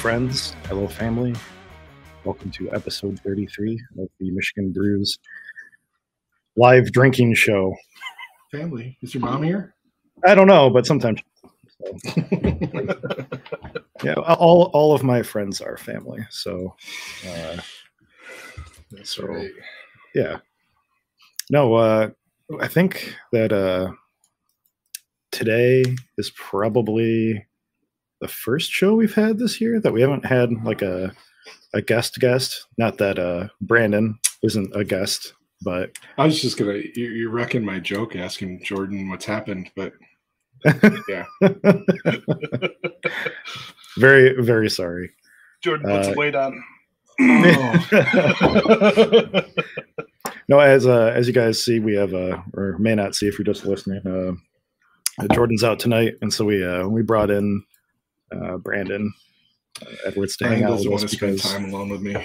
Friends. Hello, family. Welcome to episode 33 of the Michigan Brews live drinking show. Family. Is your mom here? I don't know, but sometimes. So. yeah, all all of my friends are family. So, uh, So- right. yeah. No, uh, I think that uh, today is probably the first show we've had this year that we haven't had like a a guest guest. Not that uh, Brandon isn't a guest, but I was just gonna you- you're wrecking my joke asking Jordan what's happened, but yeah. very very sorry. Jordan puts Uh, weight on. oh, No, as uh, as you guys see, we have uh, or may not see if you're just listening. Uh, Jordan's out tonight, and so we uh, we brought in uh, Brandon uh, Edwards to hang Brian out with us to spend because time alone with me.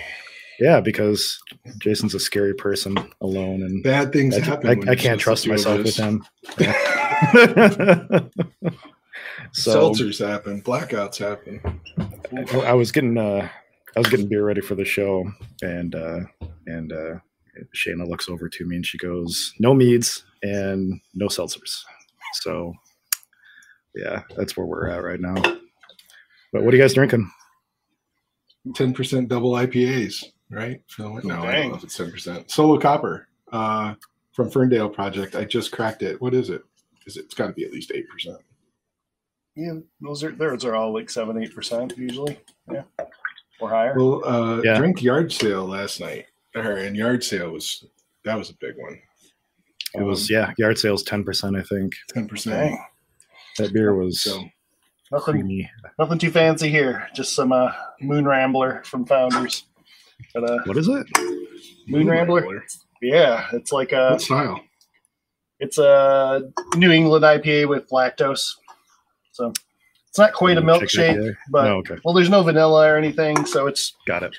yeah, because Jason's a scary person alone, and Bad things I, happen. I, I can't trust the two of myself with him. so Seltzers happen, blackouts happen. I was getting uh, I was getting beer ready for the show, and uh, and uh, Shayna looks over to me and she goes, "No meads and no seltzers." So yeah, that's where we're at right now. But what are you guys drinking? Ten percent double IPAs, right? So, no, I don't know if it's ten percent. Solo Copper uh, from Ferndale Project. I just cracked it. What is it? Is it? It's got to be at least eight percent. Yeah, those are those are all like seven, eight percent usually. Yeah, or higher. Well, uh, Yeah. drink yard sale last night, or and yard sale was that was a big one. It was yeah, yard sales ten percent. I think ten percent. That beer was So nothing, creamy. nothing too fancy here. Just some uh, Moon Rambler from Founders. But uh, What is it? Moon Rambler? yeah, it's like a What style? it's a New England IPA with lactose. So it's not quite a milkshake, but no, okay, well, there's no vanilla or anything, so it's got it.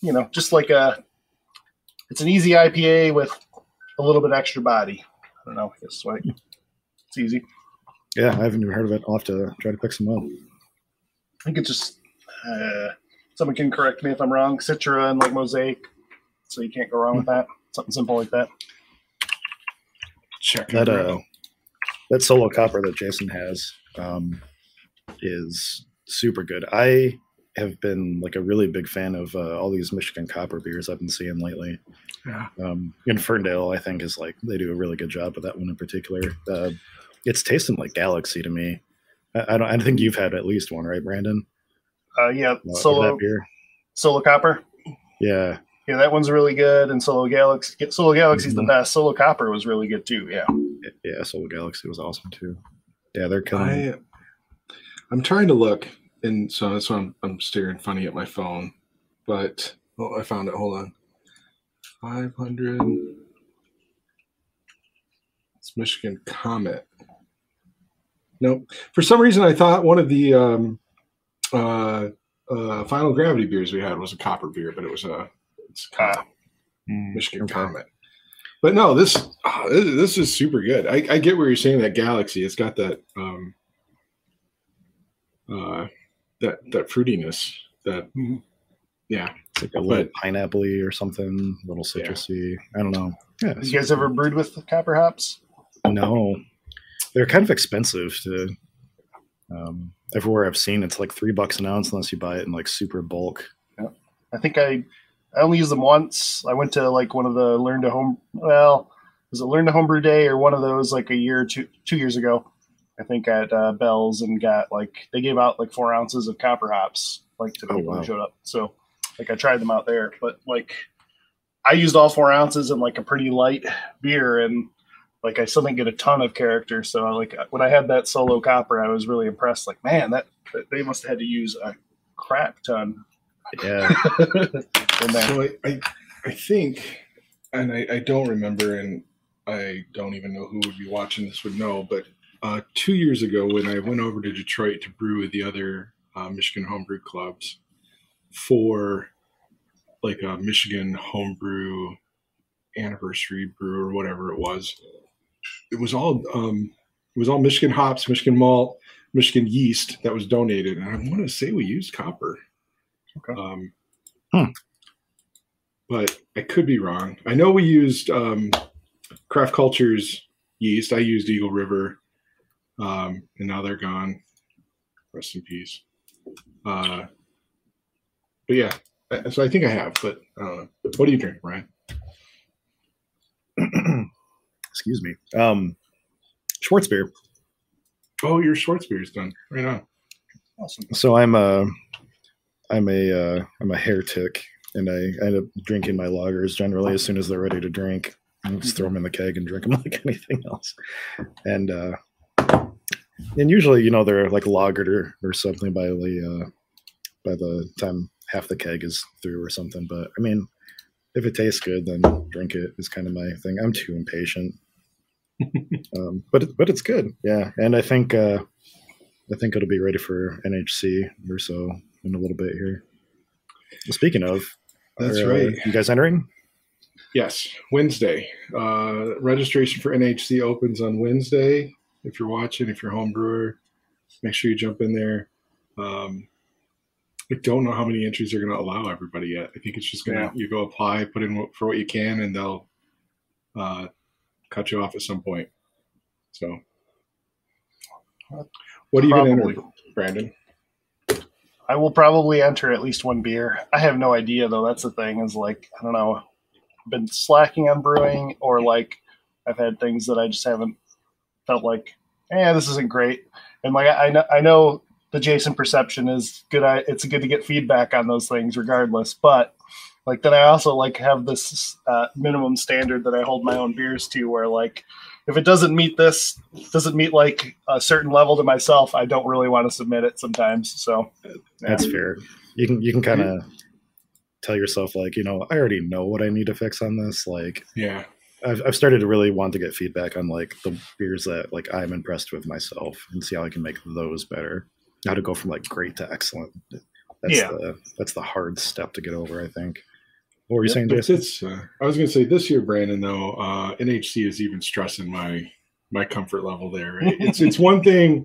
you know just like a it's an easy IPA with a little bit extra body. I don't know. It's like it's easy. Yeah, I haven't even heard of it. I'll have to try to pick some up. I think it's just uh, someone can correct me if I'm wrong. Citra and like Mosaic, so you can't go wrong with that. Something simple like that. Check that it uh that solo copper that Jason has um is super good. I have been like a really big fan of uh, all these Michigan copper beers I've been seeing lately. Yeah. Um, in Ferndale, I think is like they do a really good job with that one in particular. Uh, it's tasting like Galaxy to me. I, I don't. I think you've had at least one, right, Brandon? Uh, yeah, Uh, solo that beer. solo copper. Yeah, Yeah, that one's really good. And Solo Galaxy, Solo Galaxy's Mhm. the best. Solo Copper was really good too. Yeah. yeah. Solo Galaxy was awesome too. Yeah, they're killing. I I'm trying to look, and so that's why I'm I'm staring funny at my phone. But oh, I found it. Hold on. Five hundred. It's Michigan Comet. Nope. For some reason, I thought one of the um, uh, uh, Final Gravity beers we had was a copper beer, but it was a it's a Ah. Michigan Okay. Comet. But no, this ah, this, this is super good. I, I get where you're saying that Galaxy. It's got that um, uh, that that fruitiness. That Mhm. yeah. It's like a little But- pineapple or something, a little Yeah. citrusy. I don't know. Yeah, You guys ever brewed with copper hops? No, they're kind of expensive to. Um, everywhere I've seen, it's like three bucks an ounce unless you buy it in like super bulk. I think I I only used them once. I went to like one of the learn to home. Well, was it learn to homebrew day or one of those like a year or two two years ago? I think at uh, Bell's and got like they gave out like four ounces of copper hops like to Oh, people wow. who showed up. So like I tried them out there, but like I used all four ounces in like a pretty light beer and like I still didn't get a ton of character. So like when I had that solo copper, I was really impressed. Like man, that, that they must have had to use a crap ton. Yeah, in. So I, I I think, and I, I don't remember, and I don't even know who would be watching this would know, but uh, two years ago when I went over to Detroit to brew with the other uh, Michigan homebrew clubs for like a Michigan homebrew anniversary brew or whatever it was, it was all um, it was all Michigan hops, Michigan malt, Michigan yeast that was donated, and I want to say we used copper. Okay. Um, Hmm. But I could be wrong. I know we used um, Craft Cultures yeast. I used Eagle River, um, and now they're gone. Rest in peace. Uh, but yeah, so I think I have, but I don't know. What do you drink, Ryan? Excuse me. Um, Schwarzbier. Oh, your Schwarzbier is done. Right on. Awesome. So I'm a, I'm a, uh, I'm a heretic, and I end up drinking my lagers generally as soon as they're ready to drink. I just throw them in the keg and drink them like anything else. And uh, and usually, you know, they're like lagered or, or something by the uh, by the time half the keg is through or something. But I mean, if it tastes good, then drink it is kind of my thing. I'm too impatient. Um, but but it's good, yeah. And I think uh, I think it'll be ready for NHC or so in a little bit here. Speaking of, That's are, uh, right. You guys entering? Yes, Wednesday. Uh, registration for NHC opens on Wednesday. If you're watching, if you're a home brewer, make sure you jump in there. Um, I don't know how many entries they're going to allow everybody yet. I think it's just going to Yeah. you go apply, put in for what you can, and they'll uh, cut you off at some point. So, what are you going to enter, Brandon? I will probably enter at least one beer. I have no idea though. That's the thing. Is like I don't know. Been slacking on brewing, or like I've had things that I just haven't felt like. Yeah, this isn't great. And like I, I know, I know the Jason perception is good. I, it's good to get feedback on those things, regardless. But like then I also like have this uh, minimum standard that I hold my own beers to, where like if it doesn't meet this, doesn't meet like a certain level to myself, I don't really want to submit it sometimes. So That's fair. You can you can kind of tell yourself like, you know, I already know what I need to fix on this. Like, Yeah, I've I've started to really want to get feedback on like the beers that like I'm impressed with myself and see how I can make those better. How to go from like great to excellent. That's Yeah. the that's the hard step to get over. I think. What were you Yep, saying, Jason? it's, uh, I was going to say this year, Brandon. Though uh, NHC is even stressing my my comfort level there. Right? it's it's one thing,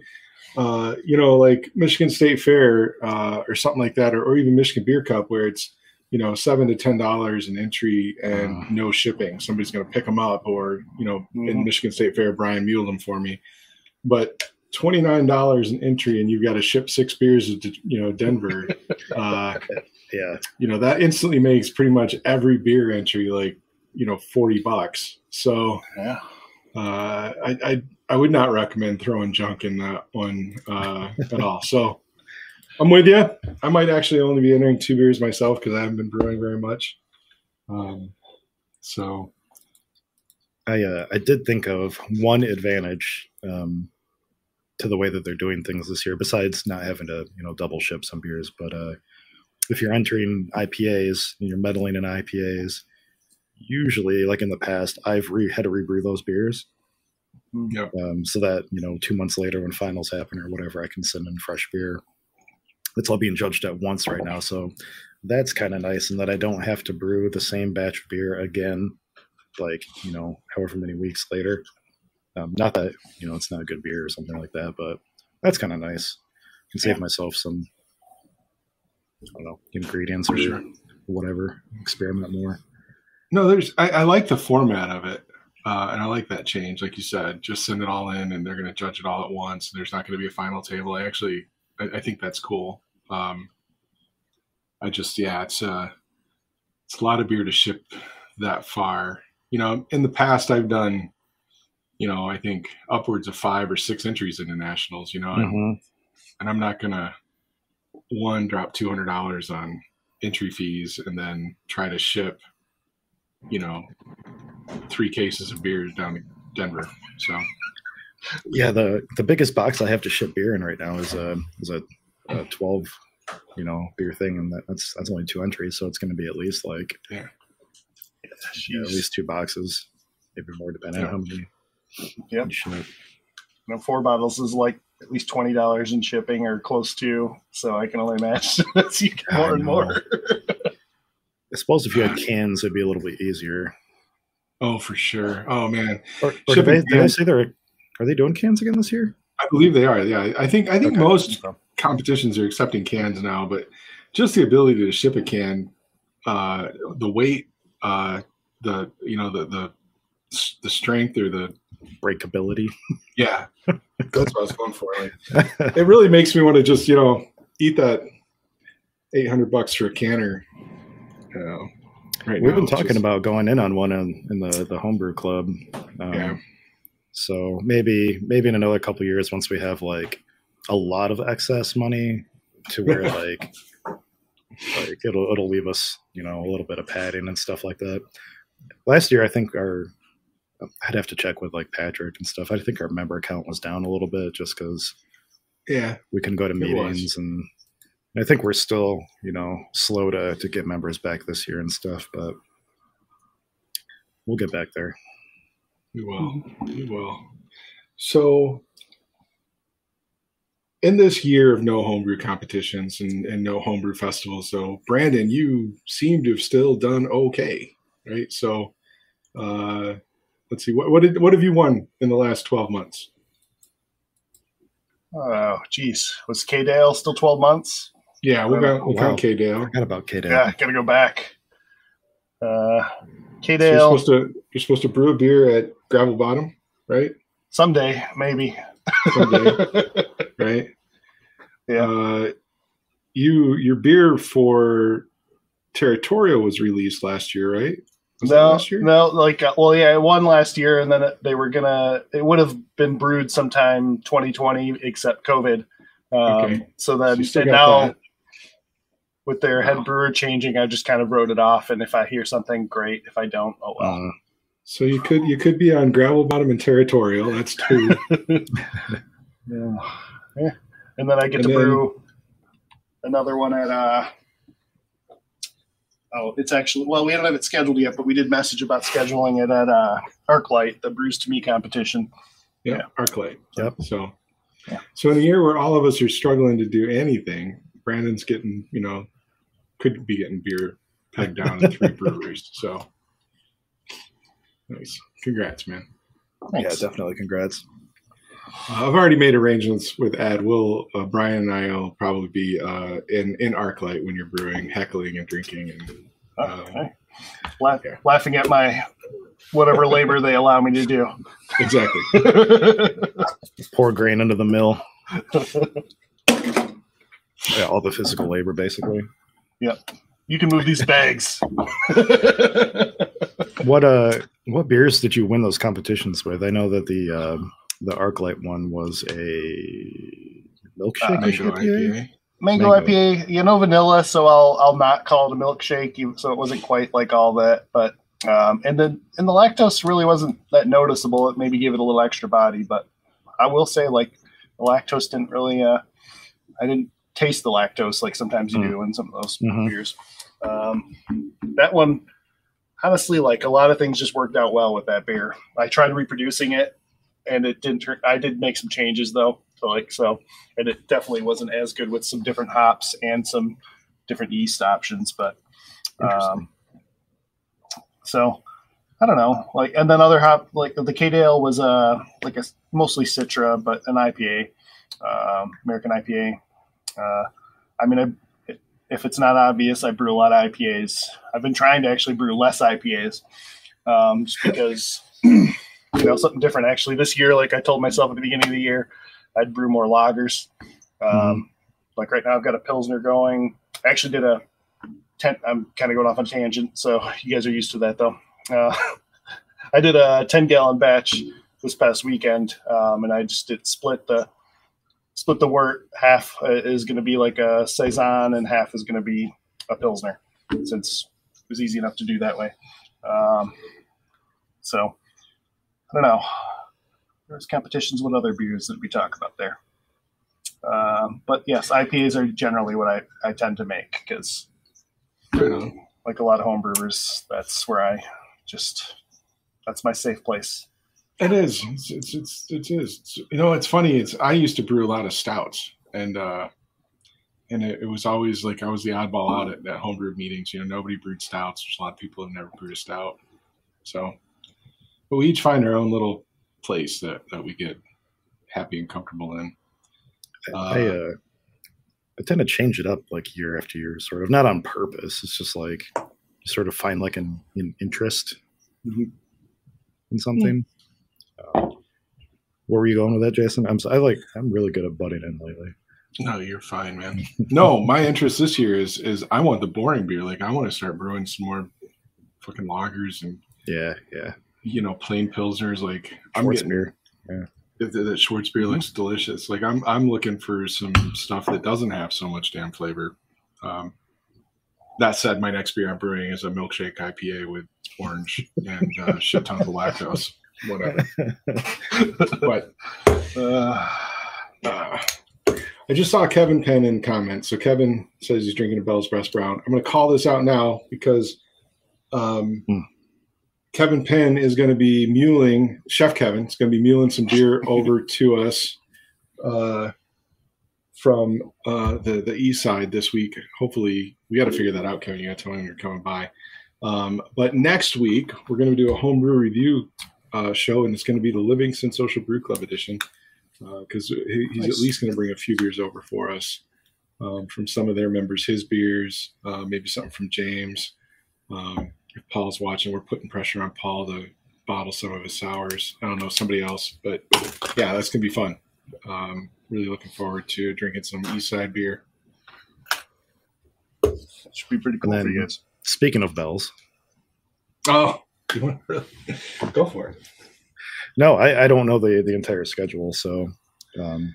uh, you know, like Michigan State Fair uh, or something like that, or, or even Michigan Beer Cup, where it's you know seven to ten dollars an entry and Uh. no shipping. Somebody's going to pick them up, or you know, in Mhm. Michigan State Fair, Brian mule them for me. But twenty nine dollars an entry, and you've got to ship six beers to you know Denver. uh, Yeah, you know that instantly makes pretty much every beer entry like you know 40 bucks so yeah. uh i i, I would not recommend throwing junk in that one uh at all so i'm with you i might actually only be entering two beers myself because i haven't been brewing very much um so I uh, I did think of one advantage um, to the way that they're doing things this year, besides not having to you know double ship some beers. But uh, if you're entering IPAs and you're medaling in IPAs, usually, like in the past, I've re- had to rebrew those beers Yep. um, so that you know two months later when finals happen or whatever, I can send in fresh beer. It's all being judged at once right now, so that's kind of nice, and that I don't have to brew the same batch of beer again, like you know, however many weeks later. Um, not that you know it's not a good beer or something like that, but that's kind of nice. can save Yeah. myself some, I don't know, ingredients or sure. whatever. Experiment more. no there's i, I like the format of it uh, and I like that change. Like you said, just send it all in, and they're going to judge it all at once. There's not going to be a final table. I actually, I, I think that's cool. Um, I just, yeah, it's uh, it's a lot of beer to ship that far. You know, in the past, I've done, you know, I think upwards of five or six entries into nationals. You know, and, Mhm. and I'm not gonna one drop two hundred dollars on entry fees and then try to ship, you know, three cases of beers down to Denver. So Yeah, the the biggest box I have to ship beer in right now is a is a, a twelve, you know, beer thing, and that, that's that's only two entries, so it's going to be at least like Yeah. yeah, at least two boxes, maybe more depending on how many. Yep. you know, four bottles is like at least twenty dollars in shipping or close to. So I can only imagine as you get more and more. I suppose if you had cans, it'd be a little bit easier. oh for sure. Oh man. Or, or did, Shipping they, did they say they're are they doing cans again this year? I believe they are. Yeah. I think I think Okay. most So, competitions are accepting cans now, but just the ability to ship a can, uh, the weight, uh, the you know the the the strength or the breakability. Yeah, that's what I was going for. Like, it really makes me want to just you know eat that eight hundred bucks for a canner. You know, right. We've now, been talking just, about going in on one in, in the the homebrew club. Um, yeah. So maybe maybe in another couple years, once we have like a lot of excess money, to where like like it'll it'll leave us you know a little bit of padding and stuff like that. Last year, I think our I'd have to check with like Patrick and stuff. I think our member count was down a little bit just because yeah we can go to meetings and I think we're still you know slow to to get members back this year and stuff, but we'll get back there. We will. We will. So in this year of no homebrew competitions and, and no homebrew festivals, so Brandon, you seem to have still done okay, right? So uh, let's see, what what did what have you won in the last twelve months? Oh, geez, was K Dale still twelve months? Yeah, we'll, go, we'll wow. count K Dale. Forgot about K Dale. Yeah, gotta go back. Uh, K Dale. So you're supposed to you're supposed to brew a beer at Gravel Bottom, right? Someday, maybe. Someday, right? Yeah. Uh, you your beer for Territorial was released last year, right? No, no, like uh, well, yeah, one last year, and then it, they were gonna. It would have been brewed sometime 2020, except COVID. Um, okay. So then so and now, that. with their head brewer changing, I just kind of wrote it off. And if I hear something, great. If I don't, oh well. Uh, so you could you could be on gravel bottom and territorial. That's two. yeah. yeah. And then I get and to then, brew another one at uh oh, it's actually well, we don't have it scheduled yet, but we did message about scheduling it at uh ArcLight, the Bruce to Me competition. Yeah, yeah. ArcLight. Yep. So yeah. so in a year where all of us are struggling to do anything, Brandon's getting, you know, could be getting beer pegged down at three breweries. So Nice. Congrats, man. Thanks. Yeah, definitely. Congrats. Uh, I've already made arrangements with Ed. Will uh, Brian and I will probably be uh, in in ArcLight when you're brewing, heckling and drinking, and um, okay. La- yeah. laughing at my whatever labor they allow me to do. Exactly. Pour grain into the mill. yeah, all the physical labor, basically. Yep. You can move these bags. what uh what beers did you win those competitions with? I know that the uh, the ArcLight one was a milkshake uh, mango IPA. Mango, mango, IPA, you know vanilla, so I'll I'll not call it a milkshake, so it wasn't quite like all that. But um, and then and the lactose really wasn't that noticeable. It maybe gave it a little extra body, but I will say like the lactose didn't really. Uh, I didn't taste the lactose like sometimes you mm. do in some of those mm-hmm. beers. Um, that one honestly, like a lot of things just worked out well with that beer. I tried reproducing it, and it didn't. Turn, I did make some changes though, so like so, and it definitely wasn't as good with some different hops and some different yeast options. But um, so I don't know, like, and then other hop like the K Dale was a uh, like a mostly Citra, but an IPA, um, American IPA. Uh, I mean, I if it's not obvious, I brew a lot of IPAs. I've been trying to actually brew less IPAs, um, just because you know something different. Actually, this year, like I told myself at the beginning of the year, I'd brew more lagers. Um, mm-hmm. Like right now, I've got a pilsner going. I actually did a. Ten, I'm kind of going off on tangent, so you guys are used to that though. Uh, I did a 10 gallon batch this past weekend, um, and I just did split the split the wort. Half uh, is going to be like a saison, and half is going to be a pilsner, since it was easy enough to do that way. Um, so I don't know. There's competitions with other beers that we talk about there. Um, but yes, IPAs are generally what I, I tend to make because, like a lot of homebrewers, that's where I just that's my safe place. It is. It's, it's, it's it is. It's, you know, it's funny. It's I used to brew a lot of stouts, and uh, and it, it, was always like I was the oddball out at, at homebrew meetings. You know, nobody brewed stouts. There's a lot of people who never brewed a stout. So, but we each find our own little place that that we get happy and comfortable in. Uh, I uh, I tend to change it up like year after year, sort of not on purpose. It's just like you sort of find like an, an interest Mhm. in something. Uh, where were you going with that, Jason? I'm I like I'm really good at butting in lately. No, you're fine, man. No, my interest this year is is I want the boring beer. Like I want to start brewing some more fucking lagers and Yeah, yeah. You know plain pilsners. Like I'm Schwartz getting beer. that, that Schwarzbier looks delicious. Like I'm I'm looking for some stuff that doesn't have so much damn flavor. Um, that said, my next beer I'm brewing is a milkshake IPA with orange and uh, shit tons of lactose. Whatever. but uh, uh, I just saw Kevin Penn in comments. So Kevin says he's drinking a Bell's Best Brown. I'm going to call this out now because um, Hmm. Kevin Penn is going to be muling, Chef Kevin is going to be muling some beer over to us uh, from uh, the the east side this week. Hopefully, we got to figure that out, Kevin. You got to tell him you're coming by. Um, but next week we're going to do a homebrew review uh, show, and it's going to be the Livingston Social Brew Club edition because he, he's Nice. at least going to bring a few beers over for us um, from some of their members, his beers, uh, maybe something from James. Um, if Paul's watching, we're putting pressure on Paul to bottle some of his sours. I don't know somebody else, but yeah, that's gonna be fun. Um, really looking forward to drinking some East Side beer. Should be pretty cool And for you guys. Speaking of bells, Oh, you want to really go for it? no, I, I don't know the the entire schedule, so um,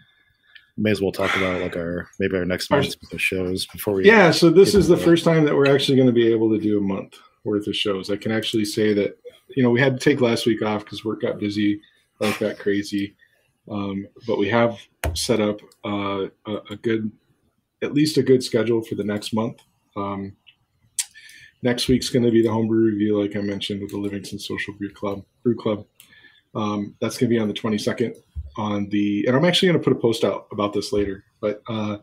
may as well talk about like our maybe our next Our- month's shows before we. Yeah, so this is the Yeah. first time that we're actually going to be able to do a month worth of shows. I can actually say that, you know, we had to take last week off because work got busy, life got crazy. Um, but we have set up uh, a, a good, at least a good schedule for the next month. Um, next week's going to be the homebrew review, like I mentioned, with the Livingston Social Brew Club. Brew Club. Um, that's going to be on the 22nd on the, and I'm actually going to put a post out about this later, but uh,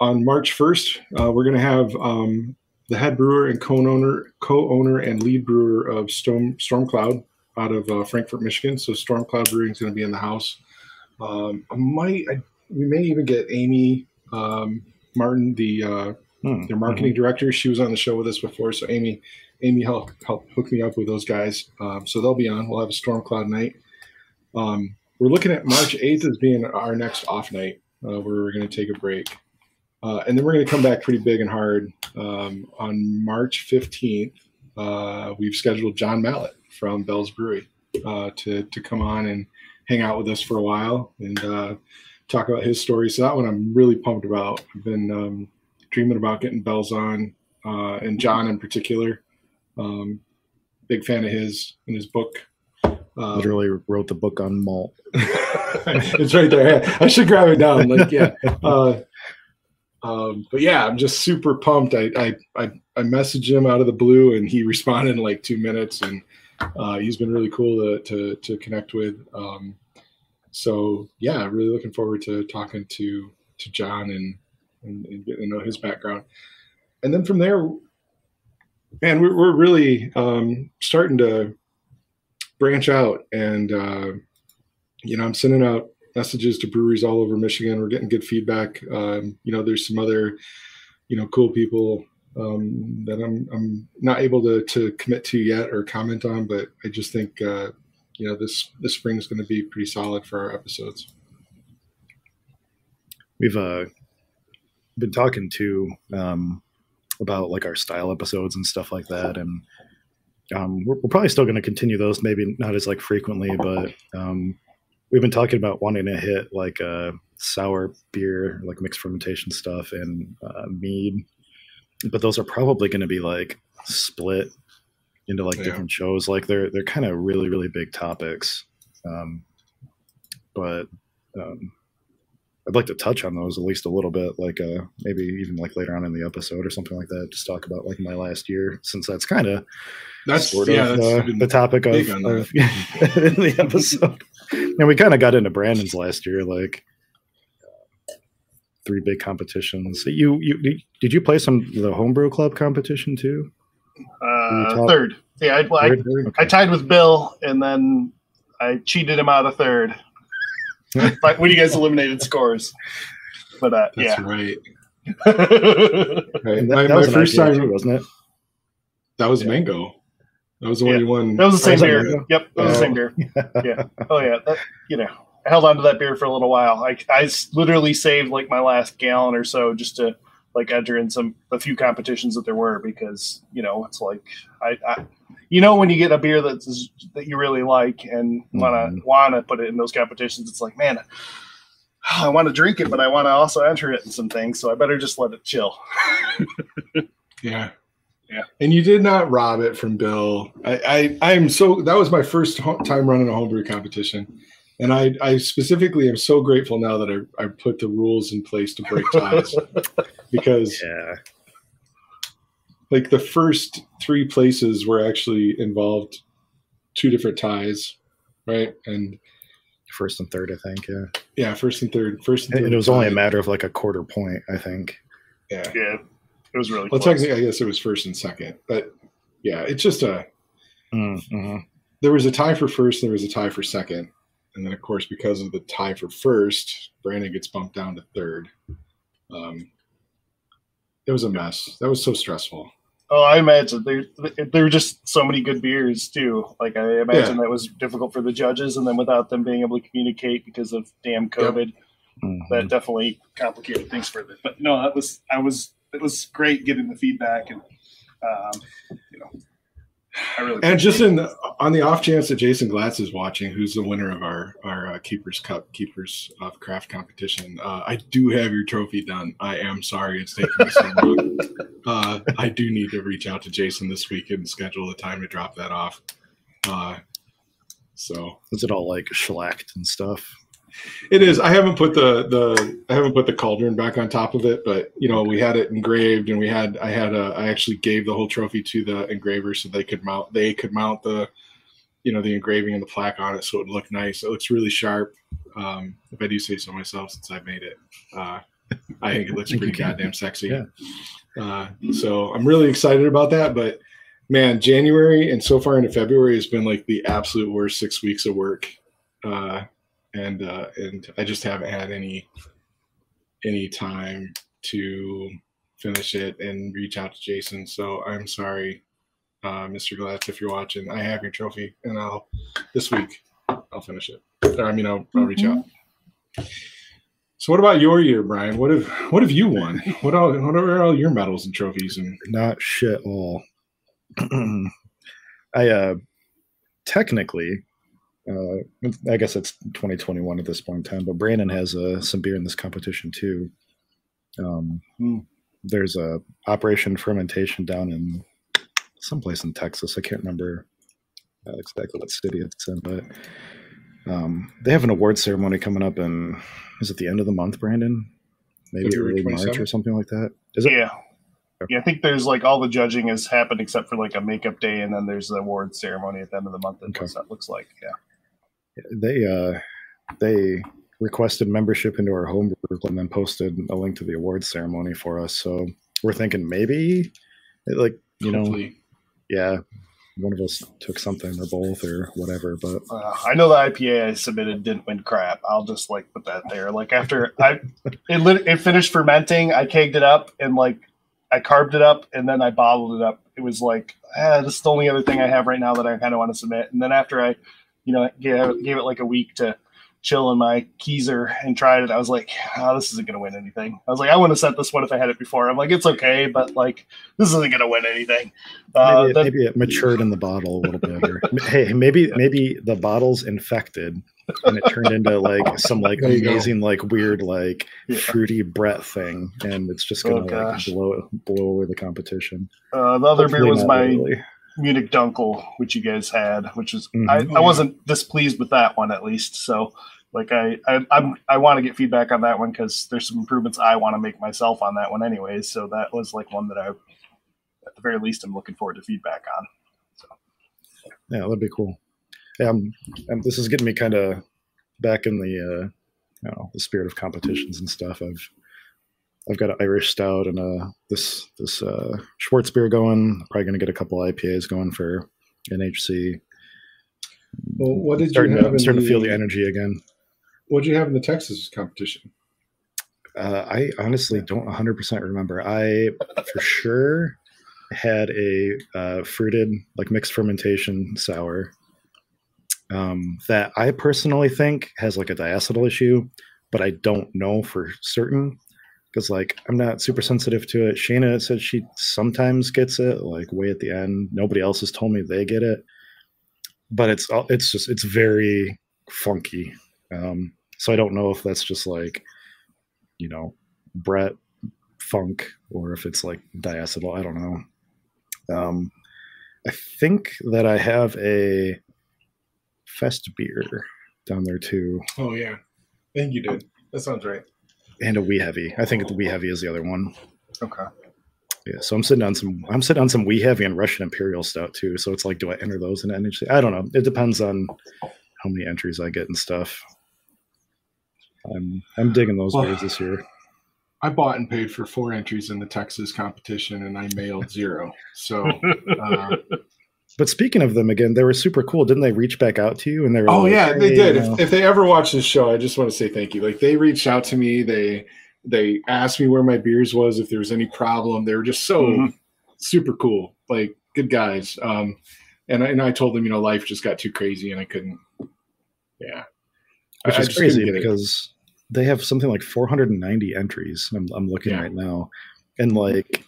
on March 1st, uh, we're going to have um, the head brewer and co-owner, co-owner and lead brewer of Storm Storm Cloud out of uh, Frankfort, Michigan. So Storm Cloud Brewing is going to be in the house. Um, I might, I, we may even get Amy um, Martin, the uh, Hmm, their marketing director. She was on the show with us before, so Amy, Amy helped help hook me up with those guys. Um, so they'll be on. We'll have a Storm Cloud night. Um, we're looking at March 8th as being our next off night, uh, where we're going to take a break. Uh, and then we're going to come back pretty big and hard um, on March 15th. Uh, we've scheduled John Mallett from Bell's Brewery uh, to, to come on and hang out with us for a while and uh, talk about his story. So that one I'm really pumped about. I've been um, dreaming about getting Bell's on, uh, and John in particular. Um, big fan of his and his book. Uh, literally wrote the book on malt. it's right there. I should grab it down. Like, yeah. Um, but yeah, I'm just super pumped. I, I, I, I messaged him out of the blue and he responded in like two minutes and, uh, he's been really cool to, to, to connect with. Um, so yeah, really looking forward to talking to, to John and, and, and getting to know his background. And then from there, man, we're, we're really, um, starting to branch out and, uh, you know, I'm sending out messages to breweries all over Michigan. We're getting good feedback. Um, you know, there's some other, you know, cool people um, that I'm I'm not able to to commit to yet or comment on, but I just think uh, you know this this spring is going to be pretty solid for our episodes. We've uh, been talking to um, about like our style episodes and stuff like that, and um, we're, we're probably still going to continue those. Maybe not as like frequently, but um, we've been talking about wanting to hit like uh, sour beer, like mixed fermentation stuff, and uh, mead. But those are probably going to be like split into like Yeah. different shows. Like they're they're kind of really really big topics. Um, but um, I'd like to touch on those at least a little bit, like uh, maybe even like later on in the episode or something like that. Just talk about like my last year, since that's kind of That's sort yeah, of that's uh, the topic of, big on that. of in the episode. and we kind of got into Brandon's last year, like uh, three big competitions. You you did you play some the homebrew club competition too? Uh, third. Yeah, I, I, Third? I tied with Bill, and then I cheated him out of third. but when you guys eliminated scores, But uh, That's yeah, right. right. That, My, that my was first time too, wasn't it? that was Yeah. mango. That was the one Yeah. you won. that was the same was beer. mango? Yep, that was the Oh. same beer. Yeah. Oh yeah. That, you know, I held on to that beer for a little while. I I literally saved like my last gallon or so just to like enter in some a few competitions that there were because you know it's like I, I you know when you get a beer that's that you really like and wanna Mhm. wanna put it in those competitions, it's like man. I want to drink it, but I want to also enter it in some things, so I better just let it chill. Yeah. Yeah. And you did not rob it from Bill. I, I, I am so, that was my first time running a homebrew competition. And I, I specifically am so grateful now that I, I put the rules in place to break ties because Yeah. Like the first three places were actually involved two different ties. Right. And First and third, I think. Yeah. yeah, first and third, first and third. And it was only a matter of like a quarter point, I think. Yeah. Yeah, it was really Well, close. technically, I guess it was first and second, but yeah, it's just a, Mm-hmm. there was a tie for first, there was a tie for second, and then of course because of the tie for first, Brandon gets bumped down to third. Um, it was a mess. That was so stressful. Oh, I imagine there there were just so many good beers too. Like I imagine that was difficult for the judges, and then without them being able to communicate because of damn COVID, Mm-hmm. that definitely complicated things further. But no, that was I was it was great getting the feedback, and um, you know, I really And just in the, on the off chance that Jason Glatz is watching, who's the winner of our our uh, Keepers Cup Keepers of Craft competition, uh, I do have your trophy done. I am sorry it's taking me so long. Uh, I do need to reach out to Jason this week and schedule a time to drop that off. Uh, so is it all like shellacked and stuff? It is. I haven't put the the I haven't put the cauldron back on top of it, but you know we had it engraved, and we had I had a I actually gave the whole trophy to the engraver so they could mount they could mount the you know the engraving and the plaque on it so it would look nice. It looks really sharp. Um, if I do say so myself, since I made it, uh, I think it looks pretty goddamn sexy. Yeah. Uh, so I'm really excited about that, but man, January and so far into February has been like the absolute worst six weeks of work. Uh, and uh, and I just haven't had any any time to finish it and reach out to Jason. So I'm sorry, uh, Mr. Glatz, if you're watching. I have your trophy, and I'll this week I'll finish it. Or, I mean, I'll, I'll reach out. So, what about your year, Brian? What have what have you won? What all what are all your medals and trophies? And Not shit all. I uh technically uh I guess it's 2021 at this point in time, but Brandon has uh, some beer in this competition too. Um Hmm. there's a Operation Fermentation down in someplace in Texas. I can't remember exactly what city it's in, but um, they have an award ceremony coming up in is it the end of the month, Brandon? Maybe early March or something like that. Is it? yeah. Yeah, I think there's like all the judging has happened except for like a makeup day, and then there's the award ceremony at the end of the month. And Okay. what that looks like. Yeah. They uh they requested membership into our homebrew group and then posted a link to the awards ceremony for us so we're thinking maybe like you know yeah one of us took something or both or whatever but Uh, I know the IPA I submitted didn't win crap. I'll just like put that there. Like after I it lit, it finished fermenting, I kegged it up and like I carved it up and then I bottled it up. It was like ah, this is the only other thing I have right now that I kind of want to submit. And then after I, you know, gave, gave it like a week to chill in my keezer and tried it, I was like, oh, this isn't going to win anything. I was like, I wouldn't have sent this one if I had it before. I'm like, it's okay, but like this isn't going to win anything. Uh, maybe, it, then- maybe it matured in the bottle a little bit or hey maybe maybe the bottle's infected and it turned into like some like There amazing like weird like Yeah. fruity Brett thing and it's just gonna Oh, like blow blow away the competition uh, the other beer was not my literally. Munich Dunkel, which you guys had, which was Mhm. I, I wasn't displeased with that one at least. So like I I I'm, I want to get feedback on that one because there's some improvements I want to make myself on that one anyways. So that was like one that I at the very least I'm looking forward to feedback on. So. Yeah, that'd be cool. Yeah, I'm, I'm, this is getting me kind of back in the, uh, you know, the spirit of competitions and stuff. I've, I've got an Irish stout and uh this this uh, Schwarzbier going. Probably going to get a couple IPAs going for NHC. well, what did starting you to, have? I'm in starting to feel the- the energy again. What did you have in the Texas competition? Uh, I honestly don't 100% remember. I for sure had a uh, fruited, like mixed fermentation sour um, that I personally think has like a diacetyl issue, but I don't know for certain because like I'm not super sensitive to it. Shayna said she sometimes gets it, like way at the end. Nobody else has told me they get it, but it's it's just it's very funky. Um, so I don't know if that's just like you know Brett funk or if it's like diacetyl. I don't know. Um, I think that I have a fest beer down there too. Oh yeah, I think you did. That sounds right. And a wee heavy. I think the wee heavy is the other one. Okay. Yeah, so I'm sitting on some. I'm sitting on some wee heavy and Russian Imperial Stout too. So it's like, do I enter those in NHC? I don't know. It depends on how many entries I get and stuff. I'm I'm digging those well, beers this year. I bought and paid for four entries in the Texas competition, and I mailed zero. So uh, but speaking of them again, they were super cool. Didn't they reach back out to you? And they were oh like, yeah, hey, they did. If, if, they ever watch this show, I just want to say thank you. Like they reached out to me. They they asked me where my beers was, if there was any problem. They were just so mm-hmm. super cool. Like good guys. Um, and I, and I told them, you know, life just got too crazy, and I couldn't. Yeah, which I, is I crazy because they have something like 490 entries. I'm, I'm looking yeah. right now, and like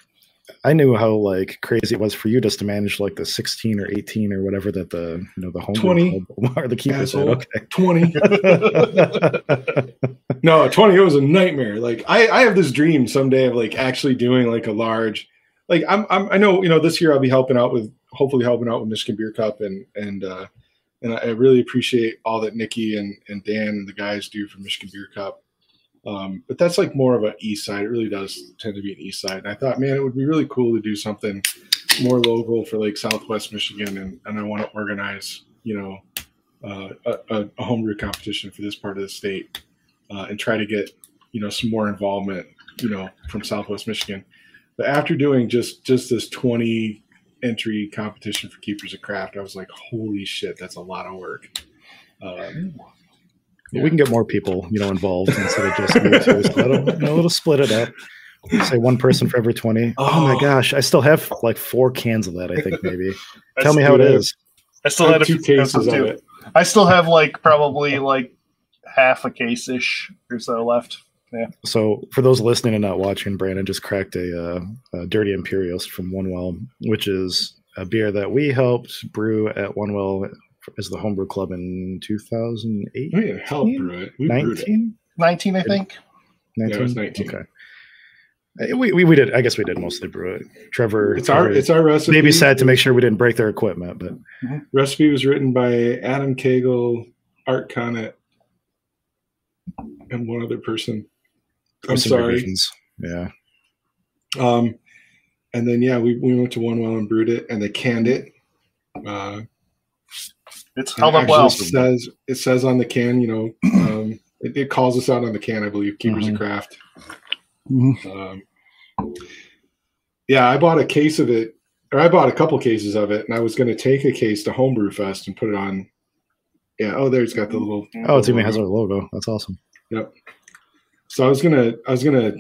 I knew how like crazy it was for you just to manage like the 16 or 18 or whatever that the you know the home 20 or the keeper said. Okay, 20. no, 20. It was a nightmare. Like I, I have this dream someday of like actually doing like a large, like I'm, I'm I know you know this year I'll be helping out with hopefully helping out with Michigan Beer Cup and and uh, and I really appreciate all that Nikki and and Dan and the guys do for Michigan Beer Cup. Um, but that's like more of an east side. It really does tend to be an east side. And I thought, man, it would be really cool to do something more local for like Southwest Michigan, and, and I want to organize, you know, uh, a, a homebrew competition for this part of the state, uh, and try to get, you know, some more involvement, you know, from Southwest Michigan. But after doing just just this twenty entry competition for keepers of craft, I was like, holy shit, that's a lot of work. Um, yeah. We can get more people, you know, involved instead of just me too. So it'll, you know, it'll split it up. Say one person for every twenty. Oh. oh. my gosh, I still have like four cans of that. I think maybe. Tell me how it is. I still I had two cases of it. I still have like probably like half a case ish or so left. Yeah. So for those listening and not watching, Brandon just cracked a, uh, a Dirty Imperialist from One Well, which is a beer that we helped brew at One Well as the homebrew club in 2008. We helped brew it. We 19? 19, I think. 19? Yeah, it was 19. Okay. Uh, we, we, we did. I guess we did mostly brew it. Trevor. It's our it's our recipe. Maybe sad to make sure we didn't break their equipment, but mm-hmm. recipe was written by Adam Cagle, Art Connett, and one other person. I'm sorry. Revisions. Yeah. Um, and then yeah, we, we went to One Well and brewed it, and they canned it. Uh, it's held up well. It says it says on the can, you know, um, it, it, calls us out on the can, I believe, Keepers mm-hmm. of Craft. Mm-hmm. Um, yeah, I bought a case of it, or I bought a couple cases of it, and I was going to take a case to Homebrew Fest and put it on. Yeah. Oh, there's got the little. Oh, it even has our logo. That's awesome. Yep. So I was gonna, I was gonna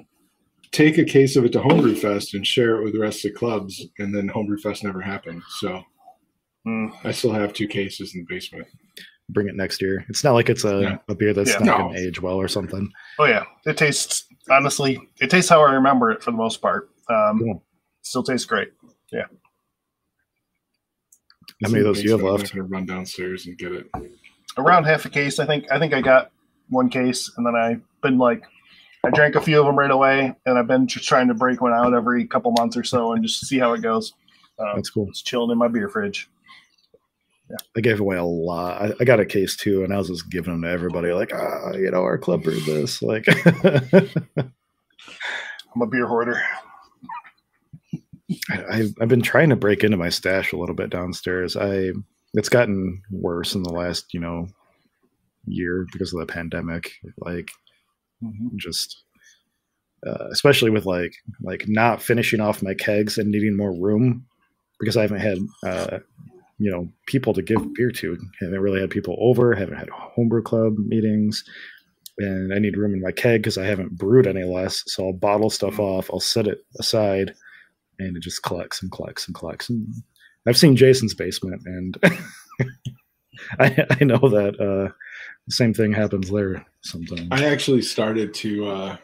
take a case of it to Homebrew Fest and share it with the rest of the clubs, and then Homebrew Fest never happened. So Mm. I still have two cases in the basement. Bring it next year. It's not like it's a, yeah. a beer that's yeah, not no. going to age well or something. Oh yeah, it tastes honestly. It tastes how I remember it for the most part. Um, cool. Still tastes great. Yeah. How many of those do you have left? I'm gonna run downstairs and get it. Around half a case, I think. I think I got one case, and then I've been like, I drank a few of them right away, and I've been just trying to break one out every couple months or so and just see how it goes. Um, That's cool. It's chilling in my beer fridge yeah. I gave away a lot. I, I, got a case too, and I was just giving them to everybody, like, ah, you know, our club brewed this. Like, I'm a beer hoarder. I, have been trying to break into my stash a little bit downstairs. I it's gotten worse in the last, you know, year because of the pandemic. Like, mm-hmm. just uh, especially with like like not finishing off my kegs and needing more room because I haven't had uh, you know people to give beer to. Haven't really had people over. Haven't had homebrew club meetings. and I need room in my keg because I haven't brewed any less. So I'll bottle stuff off, I'll set it aside, and it just collects and collects and collects. And I've seen Jason's basement, and I, I know that uh, the same thing happens there sometimes. I actually started to uh,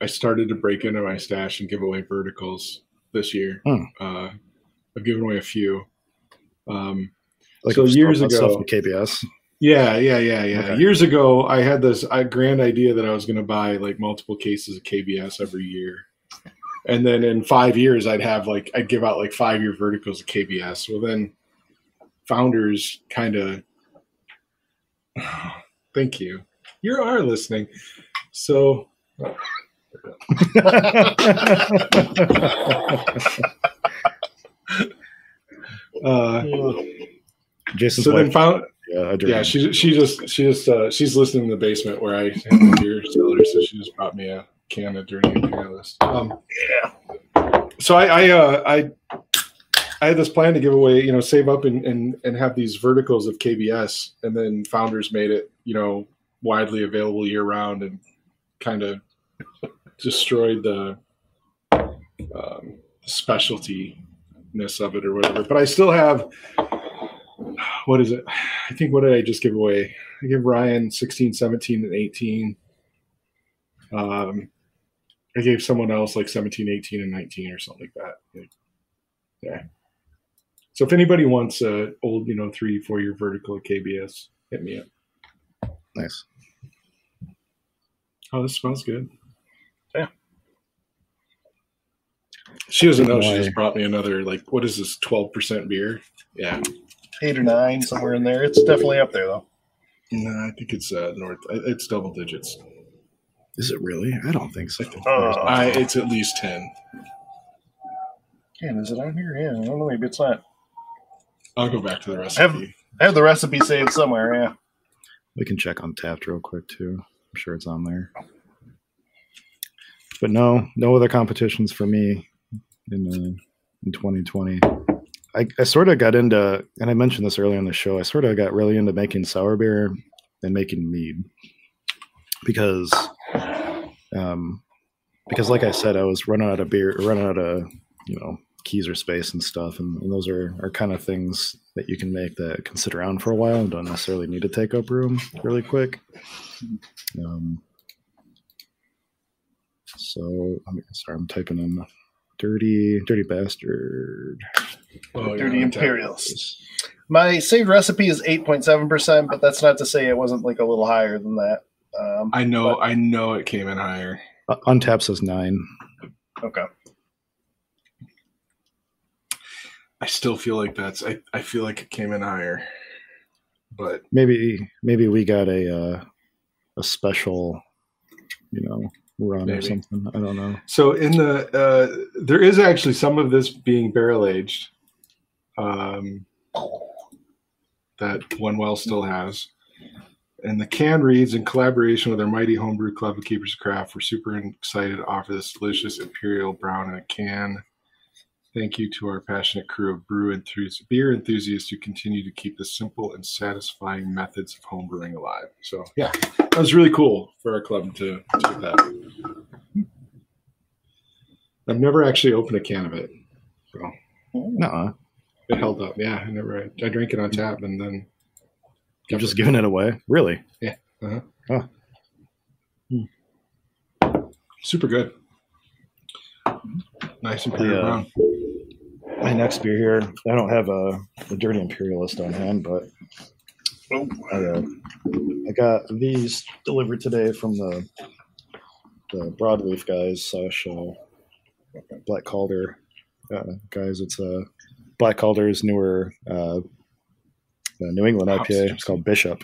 I started to break into my stash and give away verticals this year. Hmm. Uh, I've given away a few. Um, like so years ago- from KBS. yeah, yeah, yeah, yeah. Okay. Years ago, I had this grand idea that I was going to buy like multiple cases of KBS every year, and then in five years, I'd have like I'd give out like five year verticals of KBS. Well, then founders kind of thank you. You are listening, so uh, Jason's so then found yeah, yeah she she just she just uh, she's listening in the basement where I have the beer cellar, so she just brought me a can of dirty imperialist. Um, Yeah. so I I, uh, I I had this plan to give away, you know, save up and, and and have these verticals of KBS, and then founders made it, you know, widely available year round, and kind of destroyed the um, specialty ness of it or whatever. But I still have what is it? I think what did I just give away? I give Ryan 16, 17, and 18. Um, I gave someone else like 17, 18, and 19 or something like that. Yeah. So if anybody wants a old, you know, three, four year vertical KBS, hit me up. nice. Oh, this smells good. Yeah. She doesn't know. She just brought me another like what is this? Twelve percent beer. Yeah. Eight or nine, somewhere in there. It's definitely up there though. No, I think it's uh, north. It's double digits. Is it really? I don't think so. Uh, I, it's at least ten. Man, is it on here? Yeah, I don't know. Maybe it's not. I'll go back to the Have- recipe. I have the recipe saved somewhere. Yeah. We can check on Taft real quick too. I'm sure it's on there. But no, no other competitions for me in uh, in 2020. I, I sort of got into, and I mentioned this earlier in the show. I sort of got really into making sour beer and making mead because, um, because like I said, I was running out of beer, running out of you know keys or space and stuff, and, and those are are kind of things that you can make that can sit around for a while and don't necessarily need to take up room really quick. Um, so I'm sorry, I'm typing in dirty, dirty bastard. Oh, Dirty yeah, Imperialist. My saved recipe is eight point seven percent, but that's not to say it wasn't like a little higher than that. Um, I know. I know it came in higher. Uh, Untappd says nine. okay. I still feel like that's. I, I feel like it came in higher, but Maybe maybe we got a uh, a special, you know, run or something. I don't know. So in the uh, there is actually some of this being barrel aged, um, that one well still has, and the can reads in collaboration with our mighty homebrew club of Keepers of Craft. We're super excited to offer this delicious imperial brown in a can. Thank you to our passionate crew of brew enthusiasts, beer enthusiasts who continue to keep the simple and satisfying methods of homebrewing alive. So yeah, that was really cool for our club to, to do that. I've never actually opened a can of it. So No, it held up. Yeah, I never. I drank it on tap and then you're just giving it away. Really? Yeah, uh-huh. hmm. super good. Nice imperial Yeah. brown. My next beer here. I don't have a, a dirty imperialist on hand, but Oh, I, uh, I got these delivered today from the the broadleaf guys slash uh, Black Calder uh, guys. It's a uh, Black Calder's newer uh, uh, New England IPA. It's called Bishop.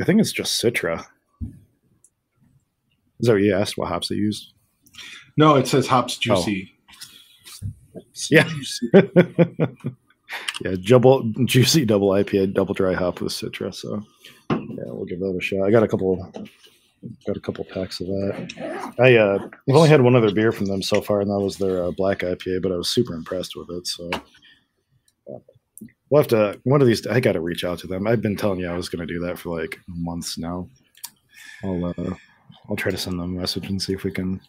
I think it's just Citra. Is that what you asked? What hops they used? No, it says hops juicy. Yeah. yeah, double juicy double IPA, double dry hop with Citra. So yeah, we'll give that a shot. I got a couple got a couple packs of that. I uh I've only had one other beer from them so far, and that was their uh, black IPA, but I was super impressed with it. So we'll have to one of these. I got to reach out to them. I've been telling you I was to do that for like months now. I'll uh, I'll try to send them a message and see if we can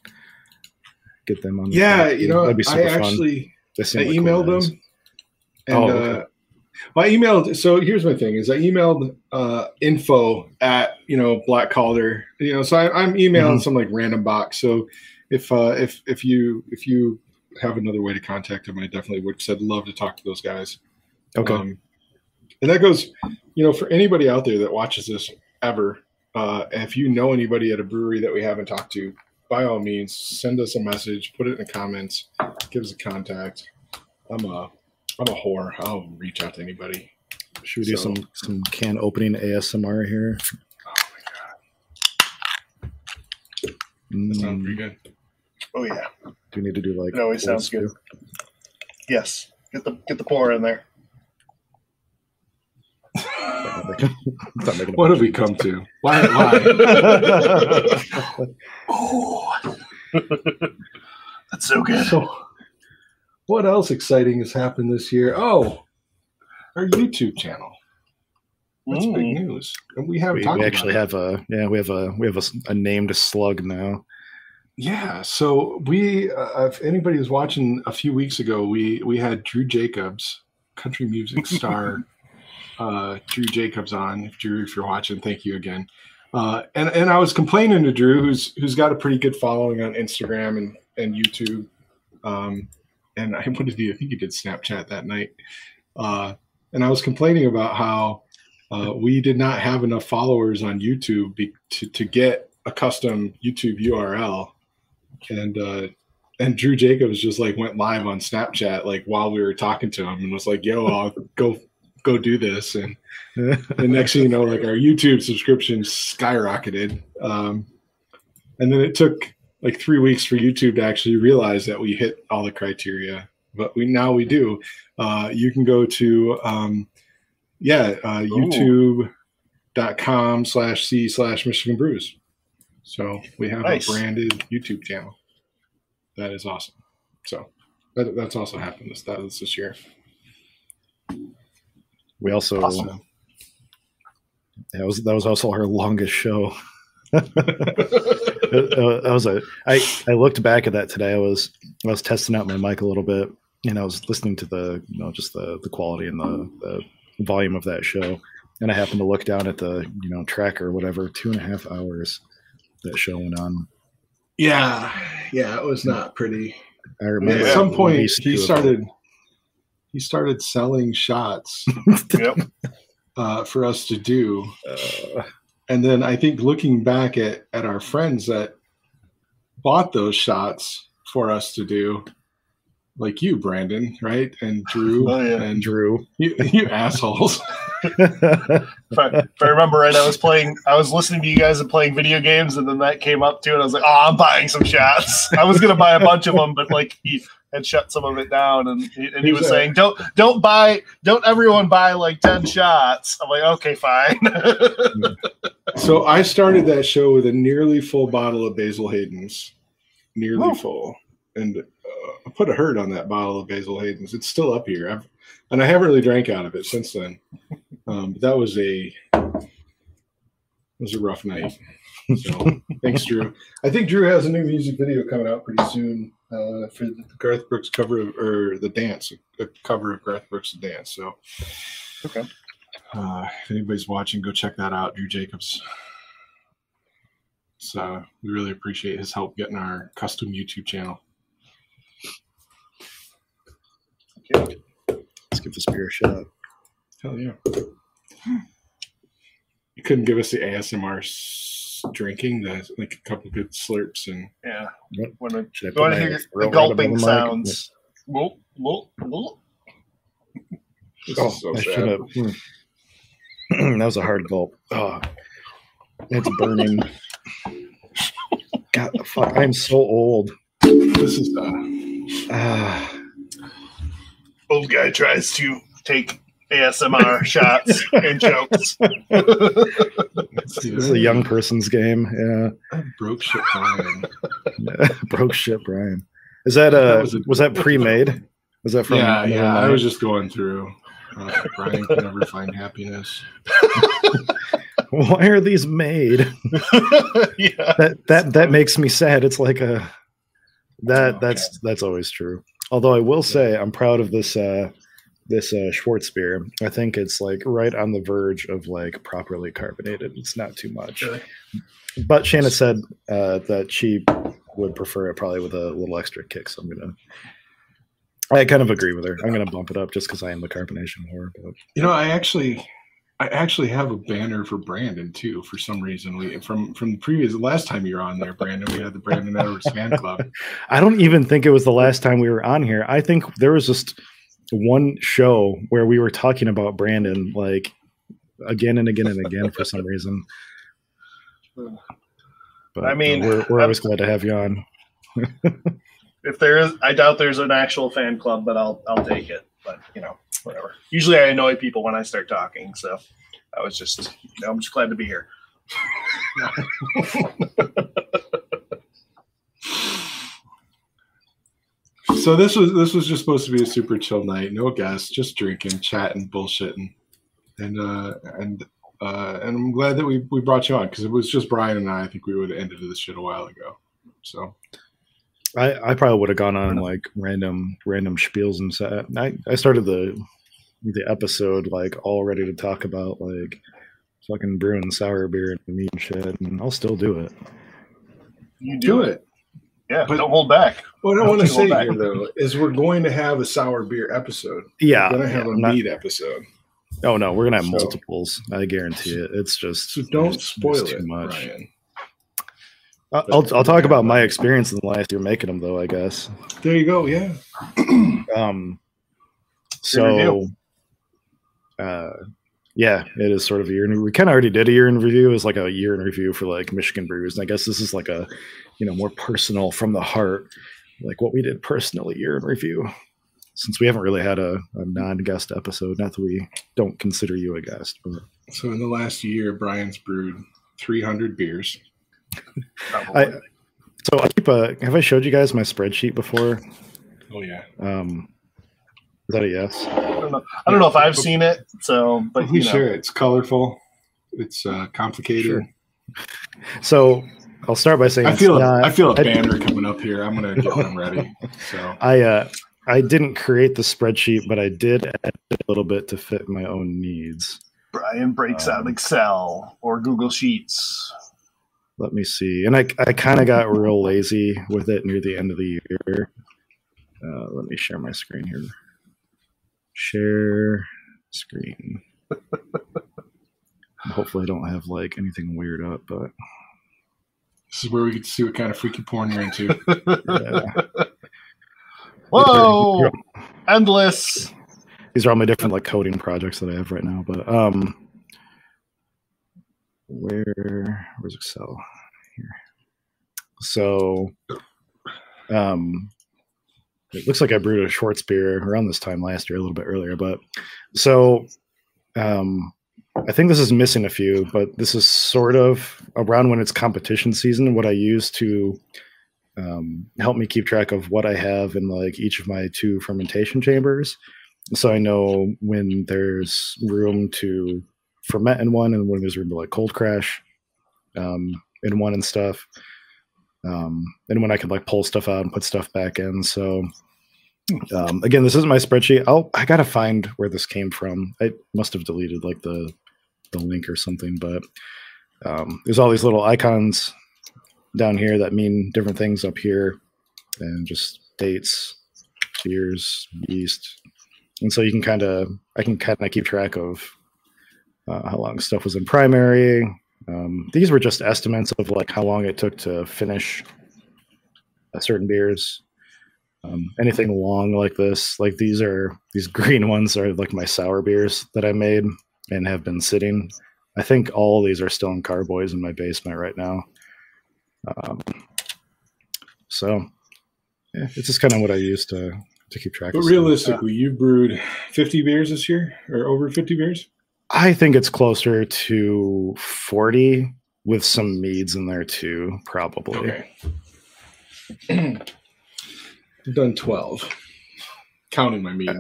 get them on. the Yeah, you know, that'd be super I fun. actually I like emailed guys. them. And Oh, okay. uh, well, I emailed. So here's my thing: is I emailed uh, info at you know Black Calder. You know, so I, I'm emailing Mhm. some like random box. So if uh, if if you if you have another way to contact them, I definitely would. Cause I'd love to talk to those guys. Okay. Um, and that goes, you know, for anybody out there that watches this ever, uh, if you know anybody at a brewery that we haven't talked to, by all means, send us a message, put it in the comments, give us a contact. I'm a, I'm a whore. I'll reach out to anybody. Should we do so- some some can opening ASMR here? Oh my god, mm. that sounds Mm, pretty good. Oh yeah. do we need to do like? It always sounds good. Yes. Get the get the pour in there. It's not making a What have we of come to? Why? Why? oh. That's so good. so, what else exciting has happened this year? Oh, our YouTube channel. That's big Mm. news. And we haven't we, talked we about actually it. have a yeah we have a we have a, s- a named slug now. Yeah, so we, uh, if anybody was watching a few weeks ago, we we had Drew Jacobs, country music star, uh, Drew Jacobs on. If Drew, if you're watching, thank you again. Uh, and and I was complaining to Drew, who's who's got a pretty good following on Instagram and and YouTube. Um, and I did he? I think he did Snapchat that night. Uh, and I was complaining about how uh, we did not have enough followers on YouTube be, to to get a custom YouTube URL and uh and Drew Jacobs just like went live on Snapchat like while we were talking to him and was like, "Yo, I'll go go do this." And the next thing you know, like our YouTube subscription skyrocketed. Um, and then it took like three weeks for YouTube to actually realize that we hit all the criteria, but we now we do. Uh, you can go to um, yeah uh, YouTube.com slash C slash Michigan Brews. So we have Nice. a branded YouTube channel. That is awesome. So that, that's also happened this that was this year. We also Awesome. that was that was also our longest show. Uh, was a I I looked back at that today. I was I was testing out my mic a little bit, and I was listening to the you know just the the quality and the, the volume of that show, and I happened to look down at the you know tracker or whatever. Two and a half hours that show went on. Yeah, yeah, it was not pretty. I remember At some point, he started he started selling shots Yep. uh, for us to do. Uh, and then I think looking back at at our friends that bought those shots for us to do, like you, Brandon, right, and Drew, Oh, yeah. and Drew. you, you assholes. If I, if I remember right, I was playing, I was listening to you guys and playing video games, and then that came up too, and I was like, "Oh, I'm buying some shots." I was gonna buy a bunch of them, but like he had shut some of it down, and he, and he was saying, "Don't, don't buy, don't everyone buy like ten shots." I'm like, "Okay, fine." So I started that show with a nearly full bottle of Basil Hayden's, nearly Oh. full, and uh, I put a hurt on that bottle of Basil Hayden's. It's still up here, I've, and I haven't really drank out of it since then. Um, but that was a was a rough night. So thanks, Drew. I think Drew has a new music video coming out pretty soon uh, for the Garth Brooks cover of, or the dance, a cover of Garth Brooks' dance. So Okay. uh, if anybody's watching, go check that out, Drew Jacobs. So we really appreciate his help getting our custom YouTube channel. Let's give this beer a shot. Hell yeah! You couldn't give us the ASMR s- drinking, the like a couple good slurps and yeah. What? When I, Should I put want to my hear the right gulping above the mic? sounds? Whoop, whoop, whoop. this Oh, is so I sad. have. that was a hard gulp. Oh, it's burning. God, fuck! I'm so old. This is uh, Ah, Old guy tries to take ASMR shots and chokes. let's this is a young person's game. Yeah, broke shit Brian. broke shit, Brian. Is that uh? That was, was that pre-made? Was that from? yeah, Never yeah. I was just going through. Uh, Brian can never find happiness. Why are these made? yeah. That that that makes me sad. It's like a that Oh, that's that's always true. Although I will say I'm proud of this uh this uh Schwarzbier. I think it's like right on the verge of like properly carbonated. It's not too much. Really? But Shannon said uh, that she would prefer it probably with a little extra kick. So I'm gonna. I kind of agree with her. I'm gonna bump it up just because I am the carbonation whore. But You know, I actually, I actually have a banner for Brandon too. For some reason, we from from the previous last time you were on there, Brandon. We had the Brandon Edwards fan club. I don't even think it was the last time we were on here. I think there was just one show where we were talking about Brandon like again and again and again for some reason. But I mean, uh, we're, we're always glad to have you on. If there is, I doubt there's an actual fan club, but I'll I'll take it. But you know, whatever. Usually, I annoy people when I start talking, so I was just, you know, I'm just glad to be here. So this was this was just supposed to be a super chill night. No guests, just drinking, chatting, bullshitting, and uh and uh and I'm glad that we we brought you on because it was just Brian and I. I think we would have ended this shit a while ago. So I, I probably would have gone on like random random spiels and set. I, I started the the episode like all ready to talk about like fucking brewing sour beer and mead and shit, and I'll still do it. You do it. Yeah, But- don't hold back. What I Don't want to say here though is we're going to have a sour beer episode. Yeah, We're going to have yeah, a I'm not- mead episode. oh no, we're gonna have So- multiples. I guarantee it. It's just So don't there's- spoil there's it, Brian. I'll, I'll talk about my experience in the last year making them though. I guess. There you go. Yeah. Um, so, uh, yeah, it is sort of a year. In, we kind of already did a year in review. It was like a year in review for like Michigan brews, and I guess this is like a, you know, more personal from the heart, like what we did personally year in review. Since we haven't really had a, a non-guest episode, not that we don't consider you a guest, but So in the last year, Brian's brewed 300 beers. Probably. so I keep a. Have I showed you guys my spreadsheet before? Oh yeah. Um, is that a yes? I don't know. I don't know if I've seen it. So, but But you know, sure, it's colorful. It's uh, complicated. Sure. So I'll start by saying I it's feel not- a, I feel a I- banner coming up here. I'm gonna get them ready. So I uh, I didn't create the spreadsheet, but I did add a little bit to fit my own needs. Brian breaks out Um, Excel or Google Sheets. Let me see, and I I kind of got real lazy with it near the end of the year. Uh, let me share my screen here. Share screen. Hopefully, I don't have like anything weird up, but this is where we get to see what kind of freaky porn you're into. yeah. Whoa! Endless. these are all my different like coding projects that I have right now. But um, where where's Excel here? So, um, it looks like I brewed a Schwarzbier around this time last year, a little bit earlier. But so, um, I think this is missing a few, but this is sort of around when it's competition season. What I use to um, help me keep track of what I have in like each of my two fermentation chambers so I know when there's room to ferment in one, and when there's room to like cold crash um, in one and stuff, um, and when I can like pull stuff out and put stuff back in. So um, again, this isn't my spreadsheet. I'll I gotta find where this came from. I must have deleted like the the link or something, but um, there's all these little icons down here that mean different things up here, and just dates, years, yeast, and so you can kind of i can kind of keep track of uh, how long stuff was in primary. Um, these were just estimates of like how long it took to finish uh, certain beers. Um, anything long like this like these are these green ones are like my sour beers that i made and have been sitting. I think all these are still in carboys in my basement right now. Um, so yeah, it's just kind of what i use to to keep track But realistically, you brewed 50 beers this year, or over 50 beers. I think it's closer to 40 with some meads in there too, probably. Okay. I've done 12, counting my mead.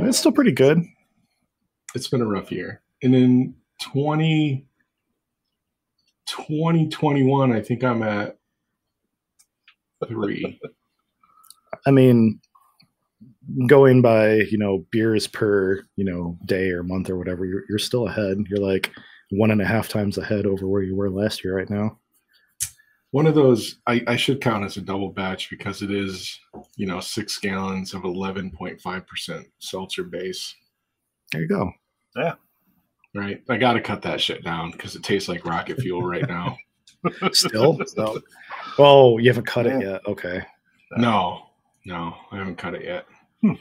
It's still pretty good. It's been a rough year. and in 20, 2021, I think I'm at three. I mean, going by you know beers per you know day or month or whatever, you're you're still ahead. You're like one and a half times ahead over where you were last year right now. One of those I, I should count as a double batch because it is, you know, six gallons of 11.5% seltzer base, There you go. Yeah right? I got to cut that shit down because it tastes like rocket fuel right now. Still, so, oh, you haven't cut it yet. Okay. No, no, I haven't cut it yet. Hmm.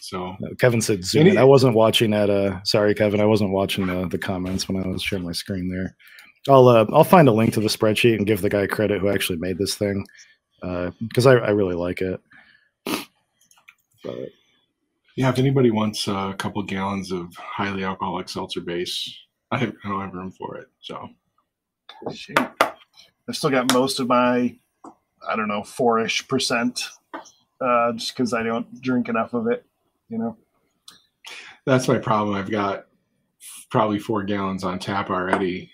So Kevin said zoom Any- in. I wasn't watching at uh sorry Kevin, I wasn't watching the, the comments when I was sharing my screen there. I'll uh, I'll find a link to the spreadsheet and give the guy credit who actually made this thing. because I, I really like it. But yeah, if anybody wants uh, a couple gallons of highly alcoholic seltzer base, I, have, I don't have room for it. So I've still got most of my, I don't know, four ish percent, uh, just because I don't drink enough of it. You know. that's my problem. I've got probably four gallons on tap already.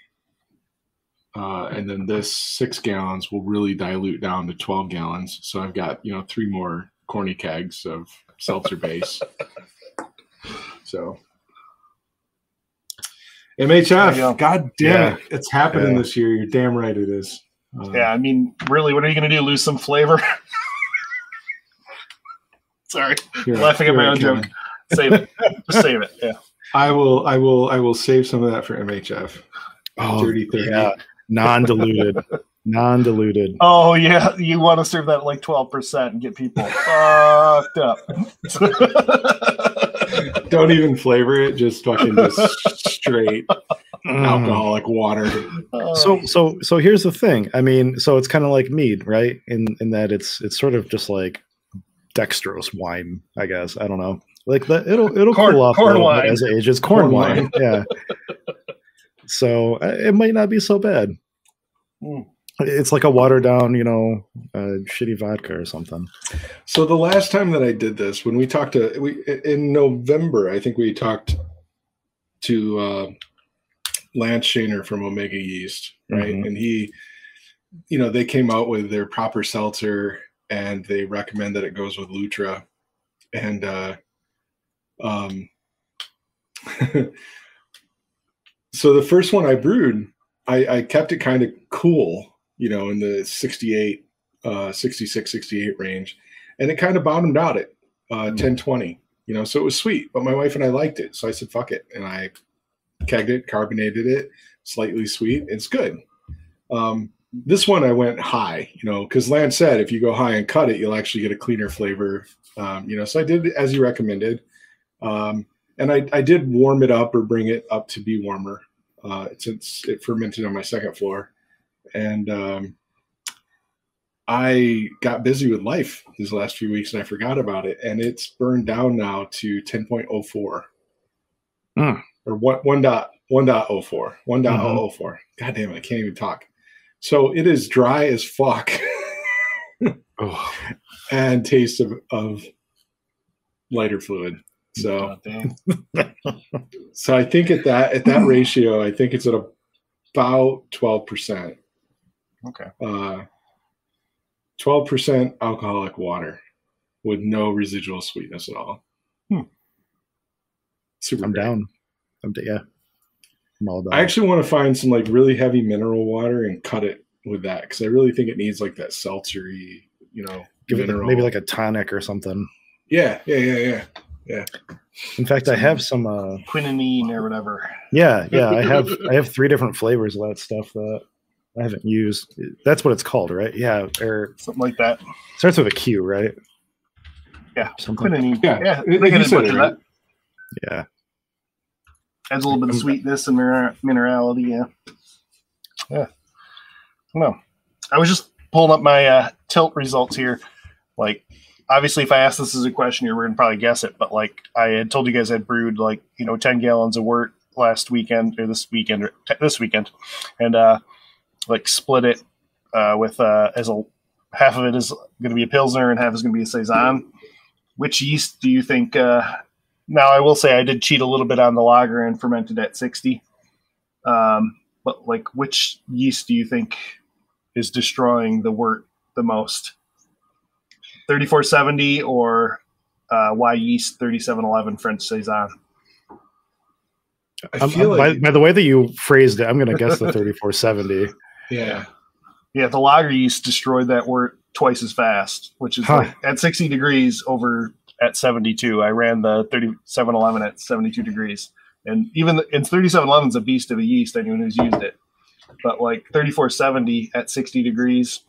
Uh, and then this six gallons will really dilute down to 12 gallons. So I've got, you know, three more corny kegs of seltzer base. so you go. MHF, god damn Yeah. it. It's happening Yeah. this year. You're damn right it is. Uh, Yeah, I mean, really, what are you going to do? Lose some flavor? Sorry, you're- laughing at my right, own joke. Kevin. save it. Just save it. Yeah. I will, I will, I will save some of that for MHF. oh, Dirty 30. yeah, non-diluted, non-diluted. Oh yeah, you want to serve that at like twelve percent and get people fucked up. Don't even flavor it, just fucking just straight Mm. alcoholic water. Oh, So so so here's the thing. I mean, so it's kind of like mead, right? In in that it's it's sort of just like dextrose wine, I guess. I don't know. Like the, it'll it'll Corn- cool off corn a little bit wine. as it ages. Corn, Corn wine, yeah. So uh, it might not be so bad. Mm. It's like a watered down, you know, uh, shitty vodka or something. So the last time that I did this, when we talked to we in November, I think we talked to uh, Lance Shaner from Omega Yeast, right? Mhm. And he, you know, they came out with their proper seltzer, and they recommend that it goes with Lutra, and uh, um, so the first one I brewed, I, I kept it kind of cool, you know, in the 68, uh, 66, 68 range. And it kind of bottomed out at uh, Mm. 10, 20, you know, so it was sweet, but my wife and I liked it. So I said, fuck it. And I kegged it, carbonated it, slightly sweet. It's good. Um, this one I went high, you know, because Lance said if you go high and cut it, you'll actually get a cleaner flavor. Um, you know, so I did as you recommended. Um, and I, I did warm it up or bring it up to be warmer uh, since it fermented on my second floor. And um, I got busy with life these last few weeks and I forgot about it. And it's burned down now to 10.04 Hmm. or one, one dot, 1.04, 1.004. God damn it, I can't even talk. So it is dry as fuck Oh, and tastes of, of lighter fluid. So So I think at that at that ratio, I think it's at about twelve percent. Okay. Uh, twelve percent alcoholic water with no residual sweetness at all. Hmm. Super. I'm great. down. I'm d- yeah. I'm all about. I actually want to find some like really heavy mineral water and cut it with that because I really think it needs like that seltzery, you know, give it maybe like a tonic or something. yeah, yeah, yeah, yeah. In fact, I have some. uh Quinine or whatever. Yeah, yeah. I have I have three different flavors of that stuff that I haven't used. That's what it's called, right? Yeah, or Something like that. starts with a Q, right? Yeah, Something. Quinine. Yeah, Yeah. you they said it right. that. Yeah. Adds a little bit of sweetness and mineral- minerality. Yeah. Yeah. No, I was just pulling up my uh, tilt results here. Like, obviously, if I ask this as a question, you were gonna probably guess it. But like, I had told you guys I'd brewed like you know ten gallons of wort last weekend or this weekend or t- this weekend, and uh, like split it uh, with uh, as a half of it is going to be a pilsner and half is going to be a saison. Which yeast do you think uh, now I will say I did cheat a little bit on the lager and fermented at 60. Um, but like, which yeast do you think is destroying the wort the most? 3470 or uh, Wyeast 3711 French Saison? I feel I'm- by, by the way that you phrased it, I'm going to guess the 3470. yeah. Yeah, the lager yeast destroyed that wort twice as fast, which is Huh. like at 60 degrees over at 72. I ran the 3711 at 72 degrees. And even the, and 3711 is a beast of a yeast, anyone who's used it. But like 3470 at 60 degrees,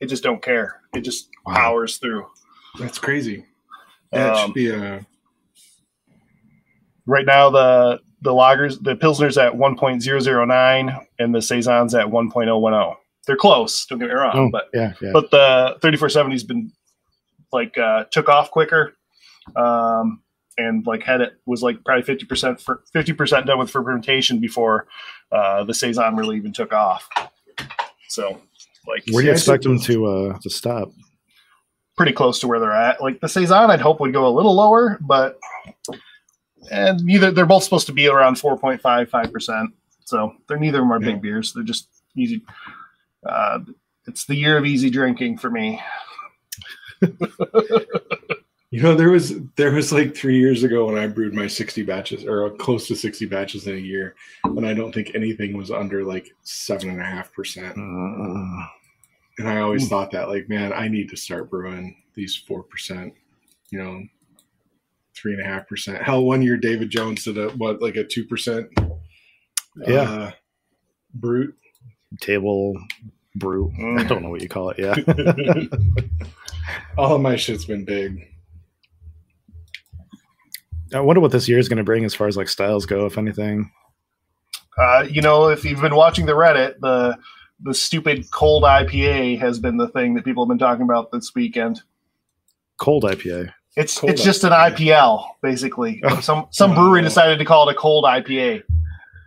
it just don't care. It just Wow. powers through. That's crazy. That Um, should be a Right now, the the lagers, the pilsner's at 1.009 and the saison's at 1.010. They're close. Don't get me wrong, Oh, but yeah, yeah. but the 3470's been like uh, took off quicker um, and like had it was like probably 50% for 50% done with fermentation before uh, the saison really even took off. So like Where do you expect them to uh, to stop? pretty close to where they're at. Like the saison i'd hope would go a little lower but and neither they're both supposed to be around 4.5 5% so they're neither of them are Yeah. big beers. They're just easy uh, it's the year of easy drinking for me You know, there was there was like three years ago when I brewed my sixty batches or close to sixty batches in a year, when I don't think anything was under like seven and a half percent. Uh, And I always thought that, like, man, I need to start brewing these four percent, you know, three and a half percent. Hell, one year David Jones did a what, like a two percent, Yeah. uh, brute. table brew. I Mm. don't know what you call it. Yeah. All of my shit's been big. I wonder what this year is going to bring as far as like styles go, if anything. Uh, you know, if you've been watching the Reddit, the the stupid cold IPA has been the thing that people have been talking about this weekend. Cold IPA. It's Cold it's just an IPL basically. Oh. Some some brewery decided to call it a cold IPA.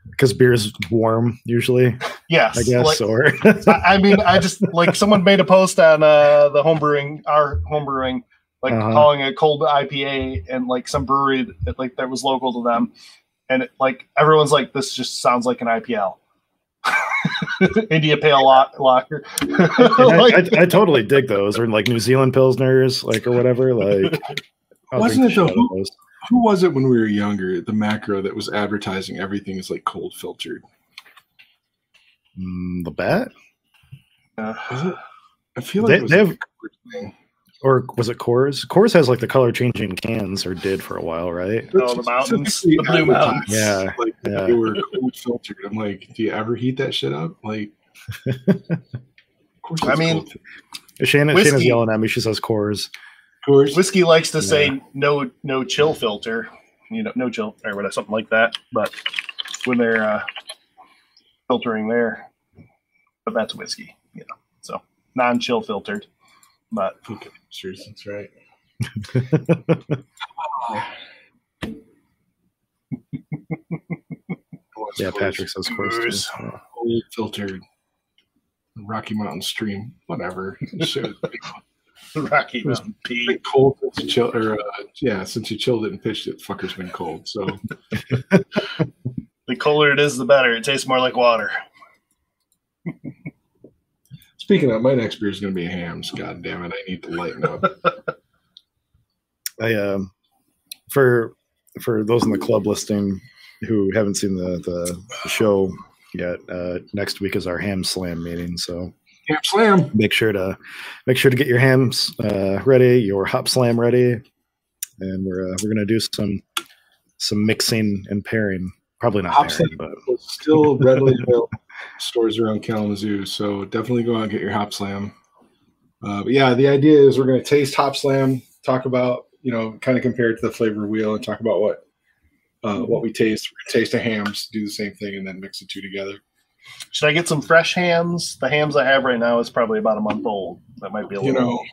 Because beer is warm usually, Yes, I guess. Like, or I, I mean, I just like someone made a post on uh, the homebrewing, our homebrewing, like Uh-huh. calling it cold IPA, and like some brewery that like that was local to them, and it, like everyone's like, this just sounds like an IPL. India Pale Lock- Locker. And I, I, I totally dig those, or like New Zealand pilsners, like or whatever. Like, I'll Wasn't it the though? shit out of Who- Who was it when we were younger? The macro that was advertising everything is like cold filtered. Mm, the bat, Was it? I feel like They- it was they like have- a thing. Or was it Coors? Coors has like the color changing cans, or did for a while, right? Oh, the mountains. The blue advertised, mountains. Yeah, like yeah. they were cold filtered. I'm like, do you ever heat that shit up? Like, of course. I mean, cold. Shannon, Whiskey. Shannon's yelling at me. She says Coors. of course. Whiskey likes to say no no chill filter, you know, no chill or whatever, something like that. But when they're uh, filtering there, but that's whiskey, you know, so non chill filtered. But Okay, sure, that's right. Yeah, Patrick says Coors. Coors. Yeah. Cold filtered Rocky Mountain stream, whatever. Rocky Mountain Pea. been cold since you chilled, or uh, yeah, since you chilled it and pitched it, fucker's been cold. So The colder it is, the better. It tastes more like water. Speaking of, my next beer is going to be Hamm's. God damn it, I need to lighten up. I um for for those in the club listing who haven't seen the the, the show yet, uh, next week is our ham slam meeting. So Ham slam. make sure to make sure to get your Hamm's uh, ready, your hop slam ready, and we're uh, we're gonna do some some mixing and pairing. Probably not Hop pairing, slam. but still readily available stores around Kalamazoo. So definitely go out and get your Hop Slam. Uh, but yeah, the idea is we're going to taste Hop Slam, talk about, you know, kind of compare it to the flavor wheel and talk about what uh, what we taste. Taste the Hamm's, do the same thing, and then mix the two together. Should I get some fresh Hamm's? The Hamm's I have right now is probably about a month old. That might be a You little. know,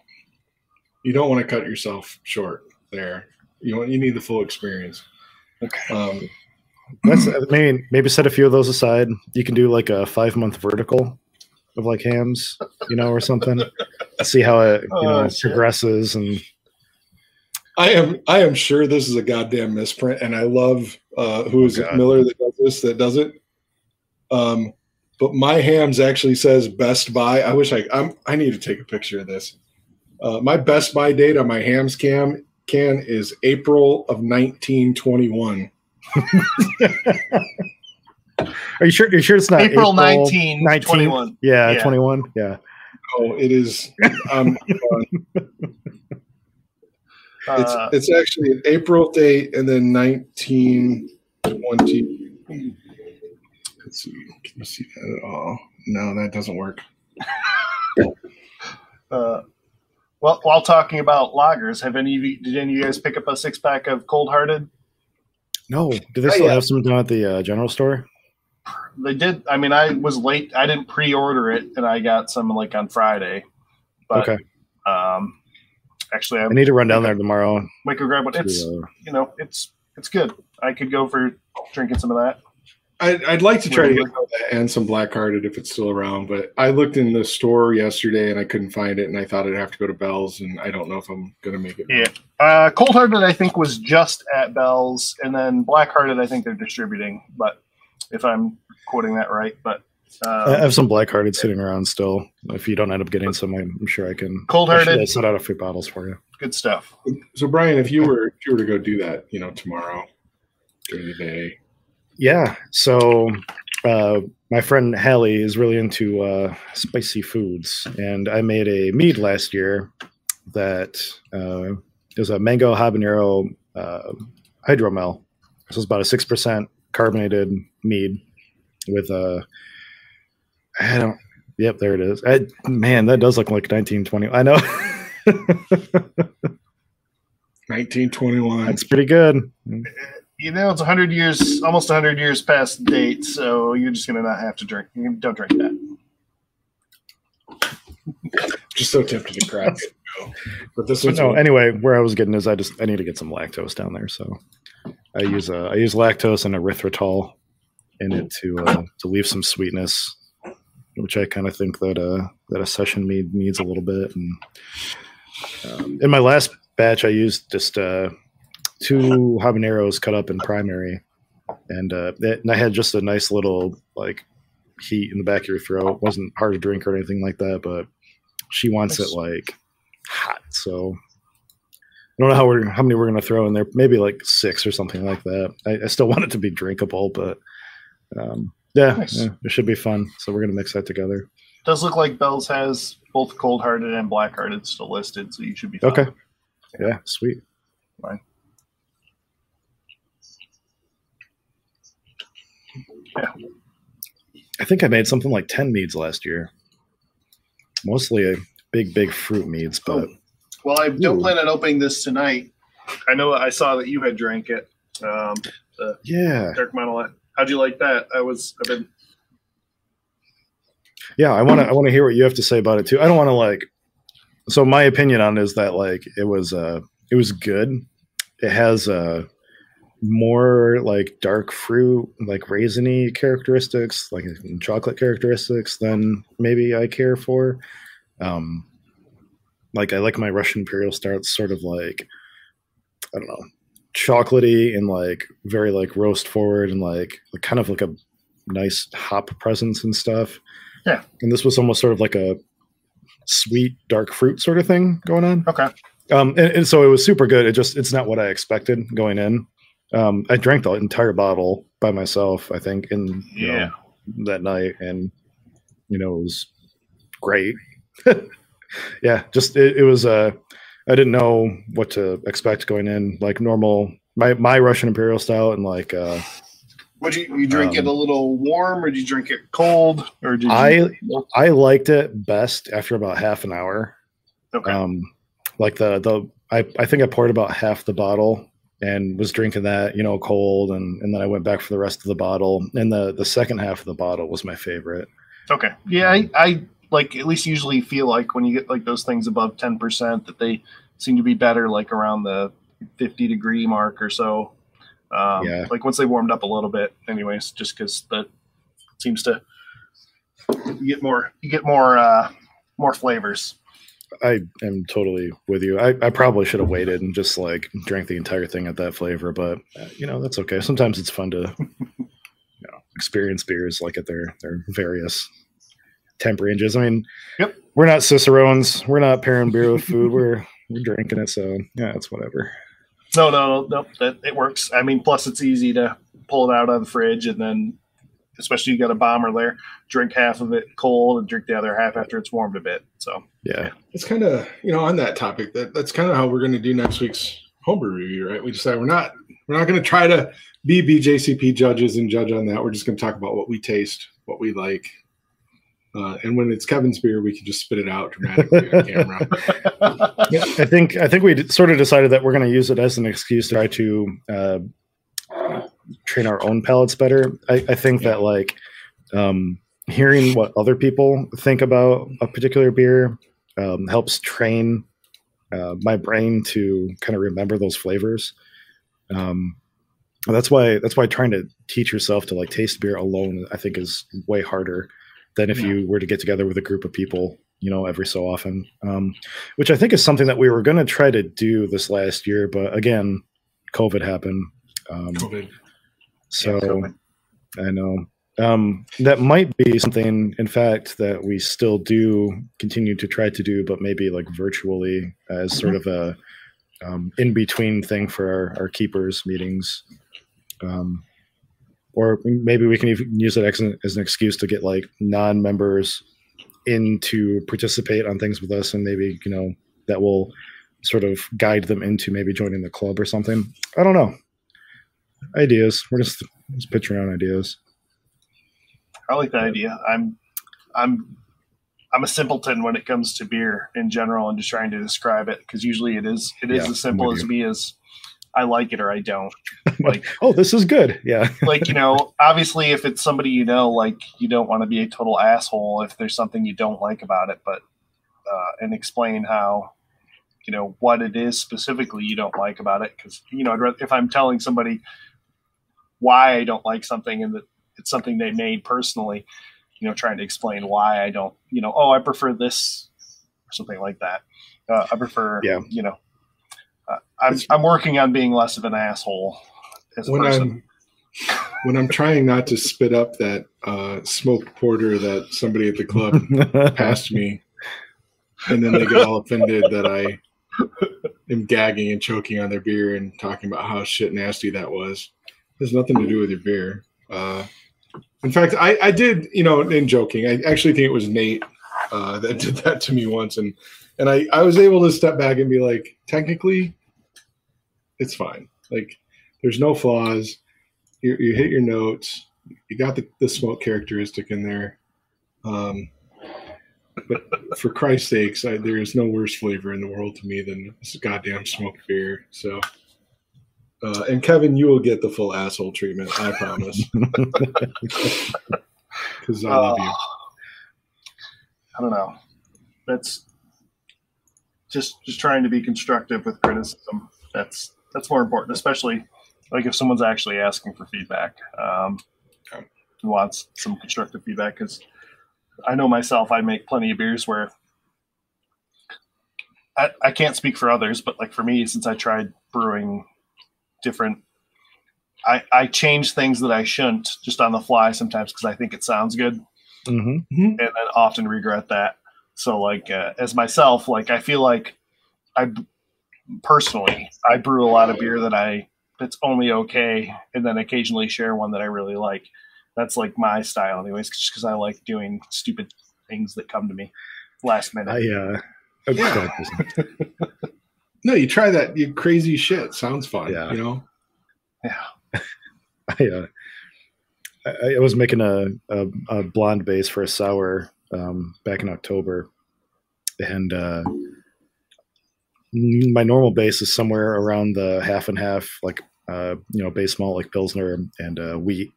you don't want to cut yourself short there. You want, you need the full experience. Okay. Um, that's maybe maybe set a few of those aside. You can do like a five month vertical of like Hamm's, you know, or something. See how it you know shit. progresses and I am I am sure this is a goddamn misprint, and I love uh, who is Oh, it Miller that does this that does it. Um, but my Hamm's actually says Best Buy. I wish I I'm, I need to take a picture of this. Uh, my Best Buy date on my Hamm's cam can is April of 1921. Are you sure? Are you sure it's not April 19, 21. Yeah, Yeah. 21. Yeah. Oh, it is. Um, it's Uh, it's actually an April date and then 1920. Let's see. Can you see that at all? No, that doesn't work. uh, well, while talking about loggers, have any of you, did any of you guys pick up a six pack of Cold Hearted? No. Do they Oh, still yeah. have some down at the uh, general store? They did. I mean, I was late. I didn't pre-order it, and I got some like on Friday. But okay. um, actually, I I need to run down there tomorrow. might go grab one. It's uh, you know, it's it's good. I could go for drinking some of that. I'd, I'd like to try to get that and some black hearted if it's still around, but I looked in the store yesterday and I couldn't find it, and I thought I'd have to go to Bell's, and I don't know if I'm gonna make it. Yeah. Uh, Cold Hearted, I think, was just at Bell's, and then Black Hearted, I think they're distributing. But if I'm quoting that right, but I uh, have some black hearted sitting around still. If you don't end up getting some, I'm sure I can. Cold Hearted, I set out a few bottles for you. good stuff. So Brian, if you were if you were to go do that, you know, tomorrow during the day, Yeah. So uh, my friend Hallie is really into uh, spicy foods, and I made a mead last year that uh, is a mango habanero uh, hydromel. So it's about a six percent carbonated mead with a. I don't. Yep, there it is. I, man, that does look like 1920. I know. 1921. That's pretty good. You know, it's 100 years, almost 100 years past date, so you're just going to not have to drink. You don't drink that. Just so tempted to crack it. But this But one's no, anyway, where I was getting is I just I need to get some lactose down there, so I use uh, I use lactose and erythritol in it to uh, to leave some sweetness, which I kind of think that uh that a session mead needs a little bit. And um, in my last batch, I used just uh, two habaneros cut up in primary, and uh, and I had just a nice little like heat in the back of your throat. It wasn't hard to drink or anything like that, but she wants it like hot. So I don't know how we're how many we're gonna throw in there. Maybe like six or something like that. I, I still want it to be drinkable, but um, yeah, Nice. yeah, it should be fun. So we're gonna mix that together. Does look like Bell's has both Cold Hearted and Black Hearted still listed, so you should be fine. Okay. Yeah, sweet. Fine. Yeah. I think I made something like ten meads last year. Mostly a big, big fruit meads, but Well, I don't Ooh. plan on opening this tonight. I know I saw that you had drank it. Um, yeah, Dark Monolith. How'd you like that? I was, I've been, yeah. I want to I want to hear what you have to say about it too. I don't want to like. So my opinion on it is that like it was uh it was good. It has uh more like dark fruit, like raisiny characteristics, like chocolate characteristics than maybe I care for. Um, like I like my Russian Imperial Stout sort of like I don't know, chocolatey and like very like roast forward and like kind of like a nice hop presence and stuff. Yeah. And this was almost sort of like a sweet dark fruit sort of thing going on. okay. Um, and, and so it was super good. It just it's not what I expected going in. Um, I drank the entire bottle by myself. I think in you know, that night, and you know it was great. yeah, just it, it was. Uh, I didn't know what to expect going in. Like normal, my my Russian Imperial style, and like uh, Would you, you drink it Um, a little warm or did you drink it cold or did you? I I liked it best after about half an hour. okay. um like the the I, I think i poured about half the bottle and was drinking that you know cold and and then i went back for the rest of the bottle and the the second half of the bottle was my favorite Okay. Yeah, I, I like at least usually feel like when you get like those things above ten percent that they seem to be better like around the fifty degree mark or so. Um, Yeah. Like once they warmed up a little bit, anyways, just because that seems to you get more you get more uh more flavors. I am totally with you. I, I probably should have waited and just like drank the entire thing at that flavor, but uh, you know that's okay. Sometimes it's fun to you know experience beers like at their their various temp ranges. I mean, Yep. we're not cicerones. We're not pairing beer with food. We're we're drinking it, so yeah, it's whatever. No, no, no, that it works. I mean, plus it's easy to pull it out of the fridge and then, especially you got a bomber there, drink half of it cold and drink the other half after it's warmed a bit. So Yeah, It's kind of you know on that topic that that's kind of how we're going to do next week's homebrew review, right? We decided we're not we're not going to try to be BJCP judges and judge on that. We're just going to talk about what we taste, what we like, uh, and when it's Kevin's beer, we can just spit it out dramatically on camera. I think I think we d- sort of decided that we're going to use it as an excuse to try to uh, train our own palates better. I, I think that like um, hearing what other people think about a particular beer um, helps train uh, my brain to kind of remember those flavors. Um, that's why that's why trying to teach yourself to like taste beer alone, I think, is way harder than if you were to get together with a group of people, you know, every so often. Um, which I think is something that we were going to try to do this last year, but again, COVID happened. Um, COVID. So. I know um, that might be something, in fact, that we still do continue to try to do, but maybe like virtually as sort of a um, in between thing for our, our keepers meetings. Um, or maybe we can even use it as an, as an excuse to get like non-members in to participate on things with us, and maybe you know that will sort of guide them into maybe joining the club or something. I don't know. Ideas. We're just just pitching around ideas. I like that idea. I'm, I'm, I'm a simpleton when it comes to beer in general and just trying to describe it because usually it is it is Yeah, as simple as me as I like it or I don't. Like oh, this is good. Yeah. like you know obviously if it's somebody you know like you don't want to be a total asshole if there's something you don't like about it but uh, and explain how you know what it is specifically you don't like about it because you know if i'm telling somebody why i don't like something and that it's something they made personally you know trying to explain why i don't you know oh i prefer this or something like that uh, i prefer Yeah. you know uh, I'm, I'm working on being less of an asshole as a when person I'm when I'm trying not to spit up that uh, smoked porter that somebody at the club passed me, and then they get all offended that I am gagging and choking on their beer and talking about how shit nasty that was. Has nothing to do with your beer. Uh, in fact, I, I did, you know, in joking, I actually think it was Nate uh, that did that to me once, and and I I was able to step back and be like, technically, it's fine. Like, there's no flaws. You, you hit your notes. You got the, the smoke characteristic in there. Um, but for Christ's sakes, I, there is no worse flavor in the world to me than this goddamn smoked beer. So, uh, and Kevin, you will get the full asshole treatment. I promise. Because I love you. Uh, I don't know. That's just just trying to be constructive with criticism. That's that's more important, especially like if someone's actually asking for feedback. Um, Yeah. wants some constructive feedback because I know myself. I make plenty of beers where I, I can't speak for others, but like for me, since I tried brewing different I, I change things that I shouldn't just on the fly sometimes because I think it sounds good hmm and then often regret that. So like uh, as myself, like I feel like I personally I brew a lot of beer that I that's only okay, and then occasionally share one that I really like. That's like my style, anyways, just because I like doing stupid things that come to me last minute. I uh, Yeah. go ahead, Kristen. No, you try that. You crazy shit. Sounds fun. Yeah. You know. yeah, I, uh, I, I was making a, a, a blonde base for a sour um, back in October, and uh, my normal base is somewhere around the half and half, like uh, you know, base malt like pilsner and uh, wheat,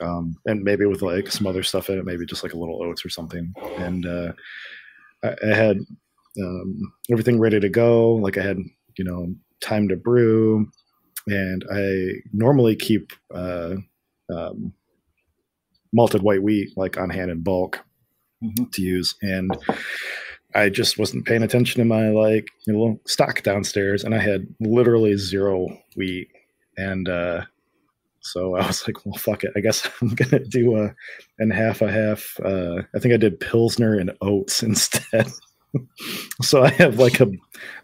um, and maybe with like some other stuff in it, maybe just like a little oats or something. And uh, I, I had um, everything ready to go. Like I had you know time to brew, and I normally keep uh, um, malted white wheat like on hand in bulk Mhm. to use. And I just wasn't paying attention to my like you know, little stock downstairs, and I had literally zero wheat, and uh, so I was like, well, fuck it. I guess I'm gonna do a and half a half. Uh, I think I did pilsner and oats instead. So I have like a,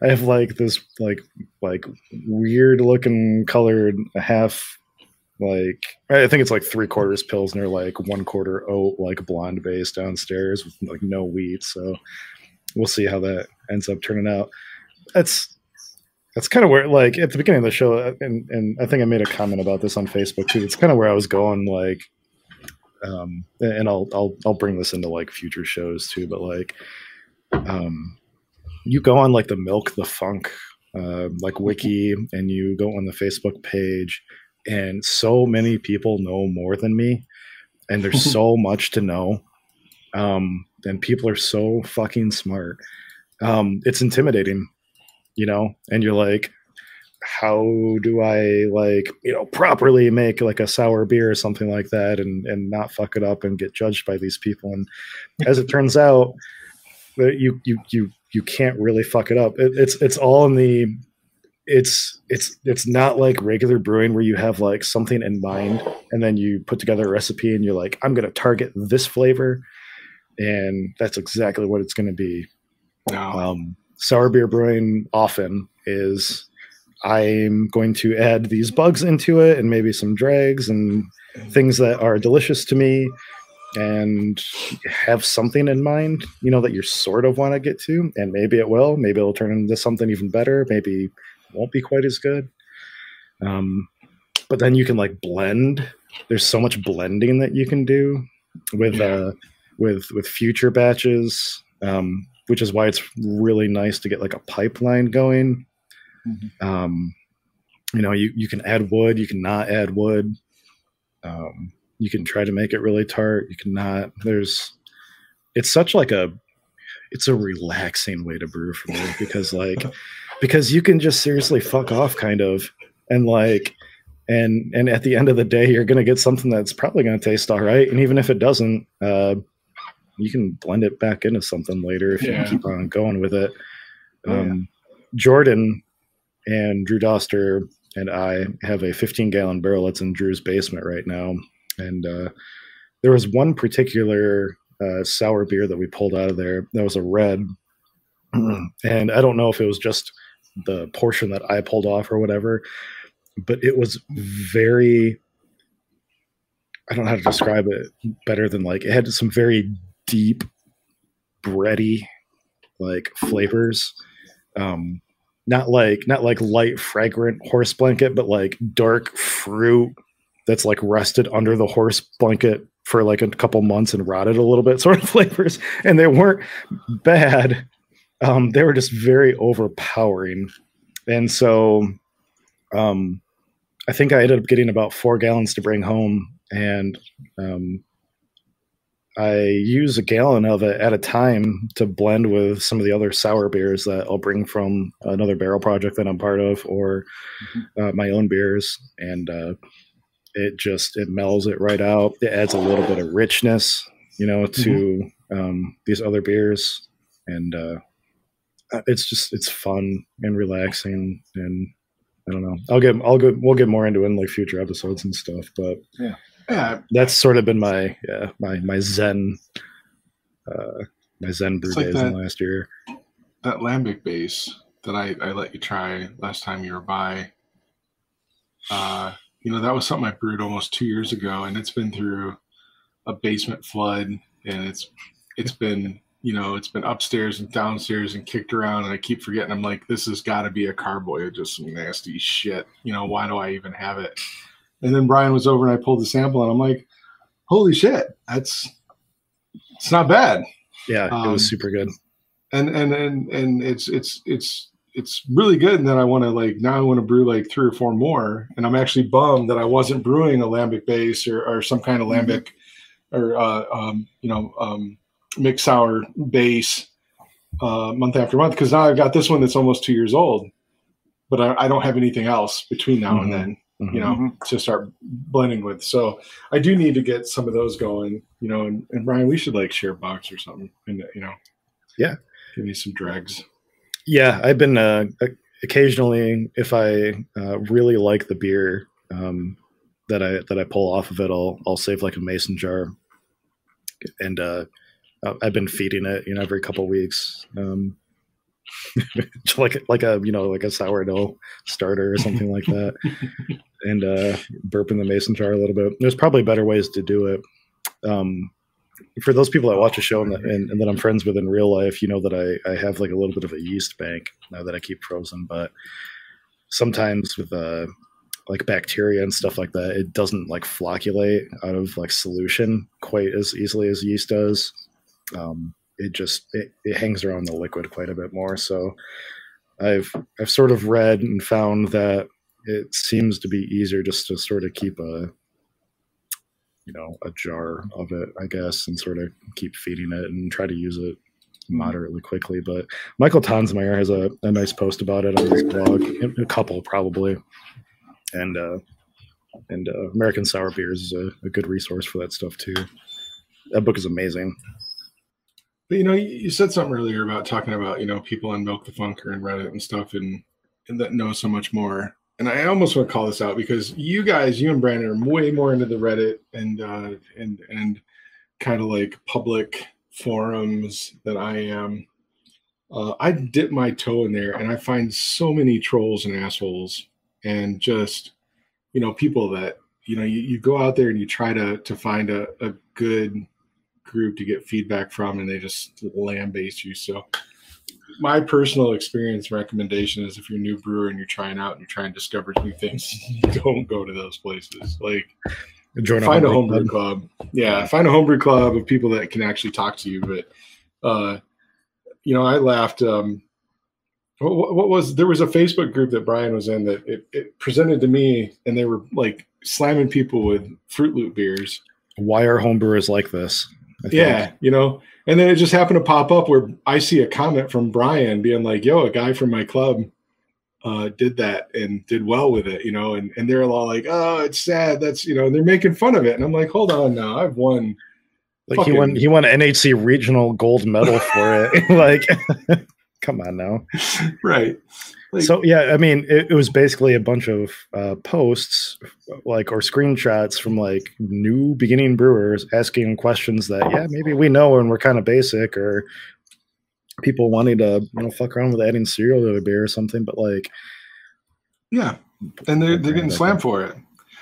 I have like this like like weird looking colored half like I think it's like three quarters pilsner, like one quarter oat, like blonde base downstairs with like no wheat. So we'll see how that ends up turning out. That's that's kind of where like at the beginning of the show, uh, and and I think I made a comment about this on Facebook too. It's kind of where I was going, like, um, and I'll I'll I'll bring this into like future shows too, but like, um, you go on like the Milk the Funk uh, like wiki, and you go on the Facebook page and so many people know more than me and there's so much to know um and people are so fucking smart. Um it's intimidating you know and you're like how do i like you know properly make like a sour beer or something like that and and not fuck it up and get judged by these people? And as it turns out you you you you can't really fuck it up. It, it's it's all in the it's it's it's not like regular brewing where you have like something in mind and then you put together a recipe and you're like i'm going to target this flavor and that's exactly what it's going to be. No. um, sour beer brewing often is i'm going to add these bugs into it and maybe some dregs and things that are delicious to me and have something in mind you know that you sort of want to get to and maybe it will maybe it'll turn into something even better maybe won't be quite as good. Um, but then you can like blend. There's so much blending that you can do with uh, with with future batches, um, which is why it's really nice to get like a pipeline going. Mhm. Um, you know, you you can add wood, you can not add wood. Um, you can try to make it really tart. You can not. There's, it's such like a, it's a relaxing way to brew for me because like because you can just seriously fuck off kind of and like and and at the end of the day you're going to get something that's probably going to taste all right and even if it doesn't uh you can blend it back into something later if Yeah. you keep on going with it Oh, um jordan and drew doster and i have a 15 gallon barrel that's in drew's basement right now and uh there was one particular uh, sour beer that we pulled out of there that was a red and i don't know if it was just the portion that I pulled off or whatever, but it was very I don't know how to describe it better than like it had some very deep bready like flavors. Um not like not like light fragrant horse blanket, but like dark fruit that's like rested under the horse blanket for like a couple months and rotted a little bit sort of flavors. And they weren't bad um, they were just very overpowering. And so um, I think I ended up getting about four gallons to bring home. And um, I use a gallon of it at a time to blend with some of the other sour beers that I'll bring from another barrel project that I'm part of or uh, my own beers. And uh, it just, it mellows it right out. It adds a little bit of richness, you know, to um, these other beers. And, uh, uh, it's just it's fun and relaxing and I don't know. I'll get I'll get we'll get more into it in like future episodes and stuff, but Yeah, yeah. that's sort of been my yeah my my zen uh my zen brew It's like days in last year. that lambic base that I, I let you try last time you were by. Uh, you know, that was something I brewed almost two years ago, and it's been through a basement flood, and it's it's been you know it's been upstairs and downstairs and kicked around, and I keep forgetting. I'm like, this has got to be a carboy of just some nasty shit. You know, why do I even have it? And then Brian was over, and I pulled the sample, and I'm like, holy shit, that's it's not bad Yeah, it Um, was super good. and and and and it's it's it's it's really good and then i want to like now i want to brew like three or four more and i'm actually bummed that i wasn't brewing a lambic base or, or some kind of lambic or uh, um, you know um, mixed sour base uh, month after month because now i've got this one that's almost two years old but i, I don't have anything else between now Mhm. and then Mhm. you know to start blending with so i do need to get some of those going you know and, and brian we should like share a box or something and you know yeah, Give me some dregs. Yeah, I've been uh, occasionally if I uh, really like the beer um, that I that I pull off of it, I'll I'll save like a mason jar, and uh, I've been feeding it, you know, every couple weeks, um, like like a you know like a sourdough starter or something like that, and uh, burping the mason jar a little bit. There's probably better ways to do it. Um, for those people that watch a show and, and, and, that I'm friends with in real life, you know that I, I have like a little bit of a yeast bank now that I keep frozen. But sometimes with uh, like bacteria and stuff like that, it doesn't like flocculate out of like solution quite as easily as yeast does. Um, it just it, it hangs around the liquid quite a bit more. So I've I've sort of read and found that it seems to be easier just to sort of keep a you know a jar of it i guess and sort of keep feeding it and try to use it mm-hmm. moderately quickly. But michael Tonsmeire has a, a nice post about it on his blog a couple probably. And uh and uh, american sour beers is a, a good resource for that stuff too. That book is amazing. But you know you said something earlier about talking about you know people on milk the funker and reddit and stuff and and that know so much more and I almost want to call this out because you guys, you and Brandon, are way more into the Reddit and uh, and and kind of like public forums than I am. Uh, I dip my toe in there, and I find so many trolls and assholes, and just you know people that you know you, you go out there and you try to to find a, a good group to get feedback from, and they just lambaste you. So my personal experience recommendation is if you're a new brewer and you're trying out and you're trying to discover new things, don't go to those places. Like Join find a homebrew club. club. Yeah, find a homebrew club of people that can actually talk to you. But uh, you know, I laughed. Um, what, what, was there was a Facebook group that Brian was in that it, it presented to me, and they were like slamming people with Fruit Loop beers. Why are homebrewers like this? Yeah, you know, and then it just happened to pop up where I see a comment from Brian being like, "Yo, a guy from my club uh, did that and did well with it," you know, and and they're all like, "Oh, it's sad." That's you know, and they're making fun of it, and I'm like, "Hold on, now, I've won." Like fucking- he won, he won NHC regional gold medal for it. like, come on now, right? Like, so yeah, I mean, it, it, was basically a bunch of uh, posts, like or screenshots from like new beginning brewers asking questions that yeah maybe we know and we're kind of basic, or people wanting to you know fuck around with adding cereal to a beer or something, but like yeah, and they're they're getting slammed for it.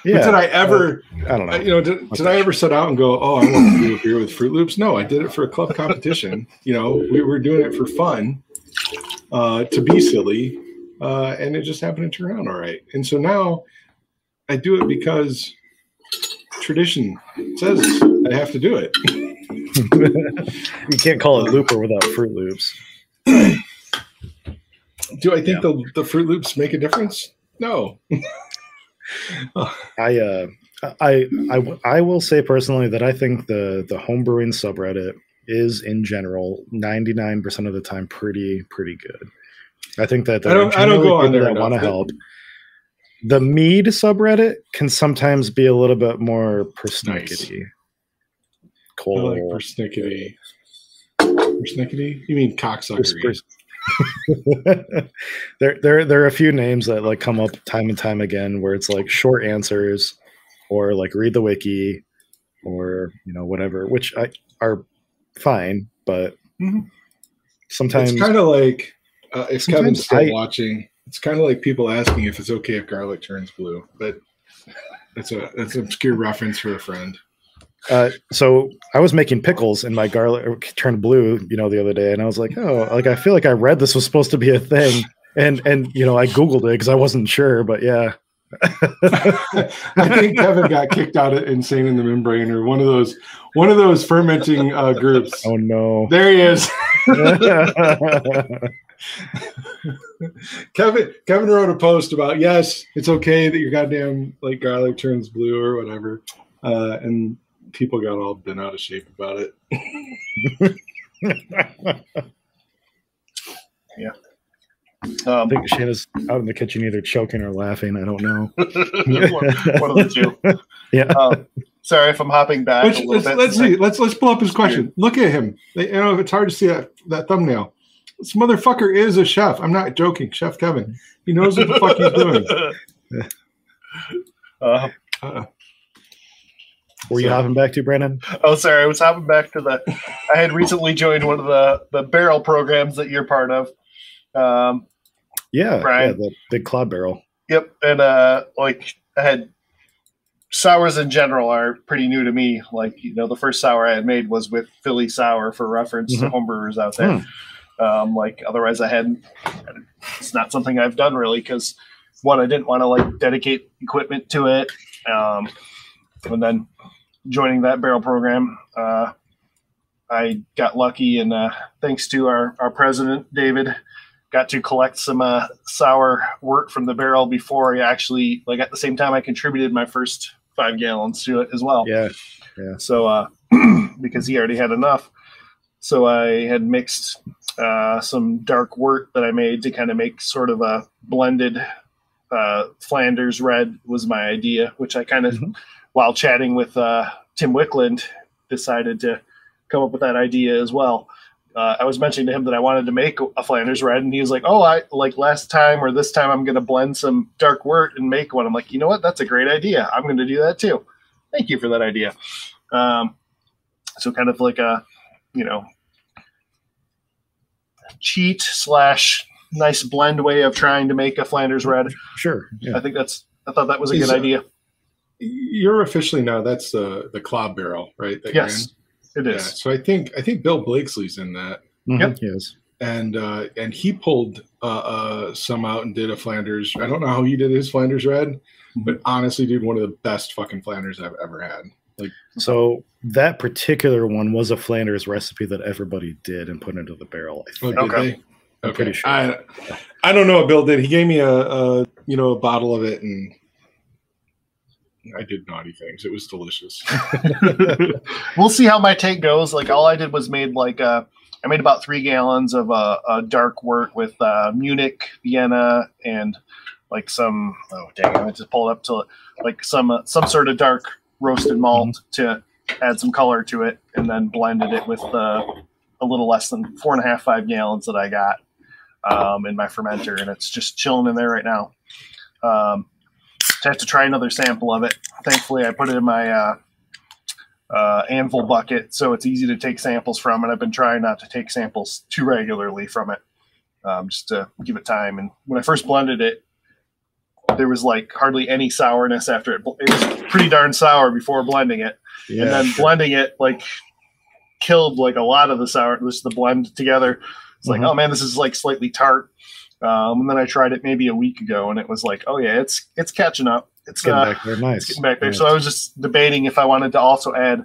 Yeah, but did I ever? I don't know. You know, did, did I ever set out and go, "Oh, I want to do a beer with Fruit Loops"? No, I did it for a club competition. you know, we were doing it for fun, uh, to be silly, uh, and it just happened to turn out all right. And so now I do it because tradition says I have to do it. you can't call it looper without Fruit Loops. do I think yeah. the the Fruit Loops make a difference? No. I uh I I I will say personally that I think the the homebrewing subreddit is in general 99% of the time pretty pretty good. I think that I don't, I don't go on there. That want to help. The mead subreddit can sometimes be a little bit more persnickety. Nice. Cool. like persnickety. Persnickety? You mean cocksuckery? Pers- there, there, there are a few names that like come up time and time again where it's like short answers, or like read the wiki, or you know whatever, which I are fine, but mm-hmm. sometimes it's kind of like uh, if Kevin's still I, watching, it's kind of like people asking if it's okay if garlic turns blue, but that's a that's an obscure reference for a friend. Uh, so I was making pickles and my garlic turned blue, you know, the other day, and I was like, oh, like I feel like I read this was supposed to be a thing, and and you know I googled it because I wasn't sure, but yeah. I think Kevin got kicked out of Insane in the Membrane or one of those one of those fermenting uh, groups. Oh no! There he is. Kevin Kevin wrote a post about yes, it's okay that your goddamn like garlic turns blue or whatever, uh, and people got all bent out of shape about it. yeah. Um, I think Shanna's out in the kitchen either choking or laughing. I don't know. one, of the two. Yeah. Um, sorry if I'm hopping back. Let's, let's, let's see. Let's let's pull up his question. Look at him. You know, if it's hard to see that that thumbnail. This motherfucker is a chef. I'm not joking. Chef Kevin. He knows what the fuck he's doing. Uh, Uh, Were you hopping back to Brandon? oh, sorry. I was hopping back to the. I had recently joined one of the the barrel programs that you're part of. Um, Yeah, Brian. yeah, the big cloud barrel. Yep, and uh, like I had sours in general are pretty new to me. Like you know, the first sour I had made was with Philly Sour for reference to Mhm. homebrewers out there. Um, like otherwise, I hadn't. It's not something I've done really because one, I didn't want to like dedicate equipment to it, um, and then joining that barrel program, uh, I got lucky, and uh, thanks to our our president David got to collect some uh, sour wort from the barrel before I actually like at the same time I contributed my first five gallons to it as well. Yeah, yeah. So uh, because he already had enough, so I had mixed uh, some dark wort that I made to kind of make sort of a blended uh, Flanders red was my idea, which I kind of Mhm. while chatting with uh, Tim Wickland decided to come up with that idea as well uh, I was mentioning to him that I wanted to make a Flanders red, and he was like, "Oh, I like last time or this time I'm going to blend some dark wort and make one." I'm like, "You know what? That's a great idea. I'm going to do that too." Thank you for that idea. Um, so kind of like a, you know, cheat slash nice blend way of trying to make a Flanders red. sure. Yeah. I think that's. I thought that was a Is, good uh, idea. you're officially now. That's the the cloud barrel, right? Yes? It Yeah. So I think I think Bill Blakesley's in that. Mhm, Yep. Yes. and uh, and he pulled uh, uh, some out and did a Flanders. I don't know how he did his Flanders red, but honestly, dude, one of the best fucking Flanders I've ever had. Like So that particular one was a Flanders recipe that everybody did and put into the barrel. I Oh, think. did Okay. I'm pretty sure. I, I don't know what Bill did. He gave me a, a you know a bottle of it, and I did naughty things. It was delicious. we'll see how my take goes. Like all I did was made like uh, I made about three gallons of uh, a dark wort with uh, Munich, Vienna, and like some oh dang, I just pulled up to like some uh, some sort of dark roasted malt to add some color to it, and then blended it with uh, a little less than four and a half five gallons that I got um, in my fermenter, and it's just chilling in there right now. Um, I have to try another sample of it. Thankfully, I put it in my uh, uh, anvil bucket, so it's easy to take samples from. And I've been trying not to take samples too regularly from it, um, just to give it time. And when I first blended it, there was like hardly any sourness after it. It was pretty darn sour before blending it, Yeah. and then sure. blending it like killed like a lot of the sour. Just the blend together. It's like, Mhm. oh man, this is like slightly tart. Um, and then I tried it maybe a week ago, and it was like, oh yeah, it's it's catching up. It's It's getting uh, back there. Nice. getting back there. So I was just debating if I wanted to also add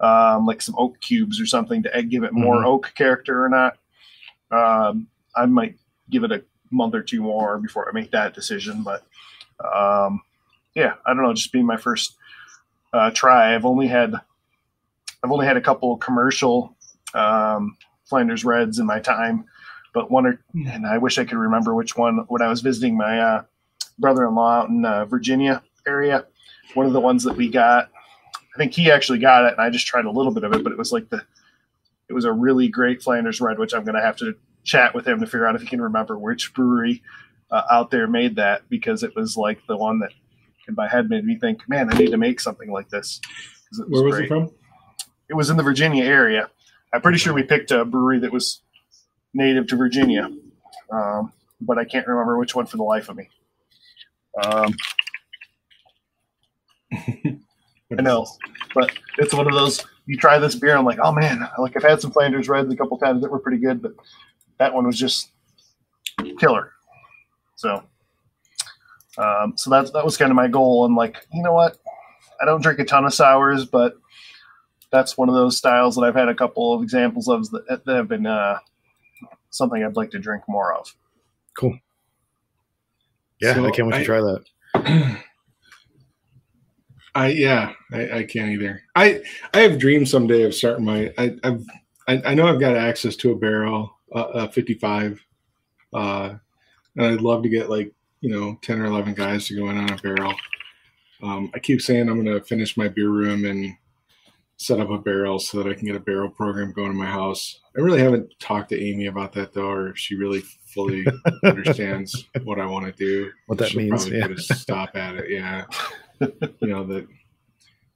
um, like some oak cubes or something to give it more Mhm. oak character or not. Um, I might give it a month or two more before I make that decision. But um, yeah, I don't know. Just being my first uh, try, I've only had I've only had a couple commercial um, Flanders Reds in my time, but one or and I wish I could remember which one when I was visiting my uh, brother-in-law out in uh, Virginia area. One of the ones that we got, I think he actually got it, and I just tried a little bit of it, but it was like the, it was a really great Flanders Red, which I'm going to have to chat with him to figure out if he can remember which brewery uh, out there made that because it was like the one that in my head made me think, man, I need to make something like this. Was Where was great. it from? It was in the Virginia area. I'm pretty sure we picked a brewery that was native to Virginia, um, but I can't remember which one for the life of me. Um, I know, but it's one of those. You try this beer, I'm like, oh man, like I've had some Flanders Reds a couple times that were pretty good, but that one was just killer. So, um, so that that was kind of my goal. I'm like, you know what? I don't drink a ton of sours, but that's one of those styles that I've had a couple of examples of that, that have been uh, something I'd like to drink more of. Cool. Yeah, So I can't wait I- to try that. I yeah, I, I can't either. I I have dreams someday of starting my. I, I've I, I know I've got access to a barrel, uh, a 55, uh, and I'd love to get like you know 10 or 11 guys to go in on a barrel. Um, I keep saying I'm going to finish my beer room and set up a barrel so that I can get a barrel program going in my house. I really haven't talked to Amy about that though, or if she really fully understands what I want to do. What that means, Probably yeah. stop at it. Yeah. you know that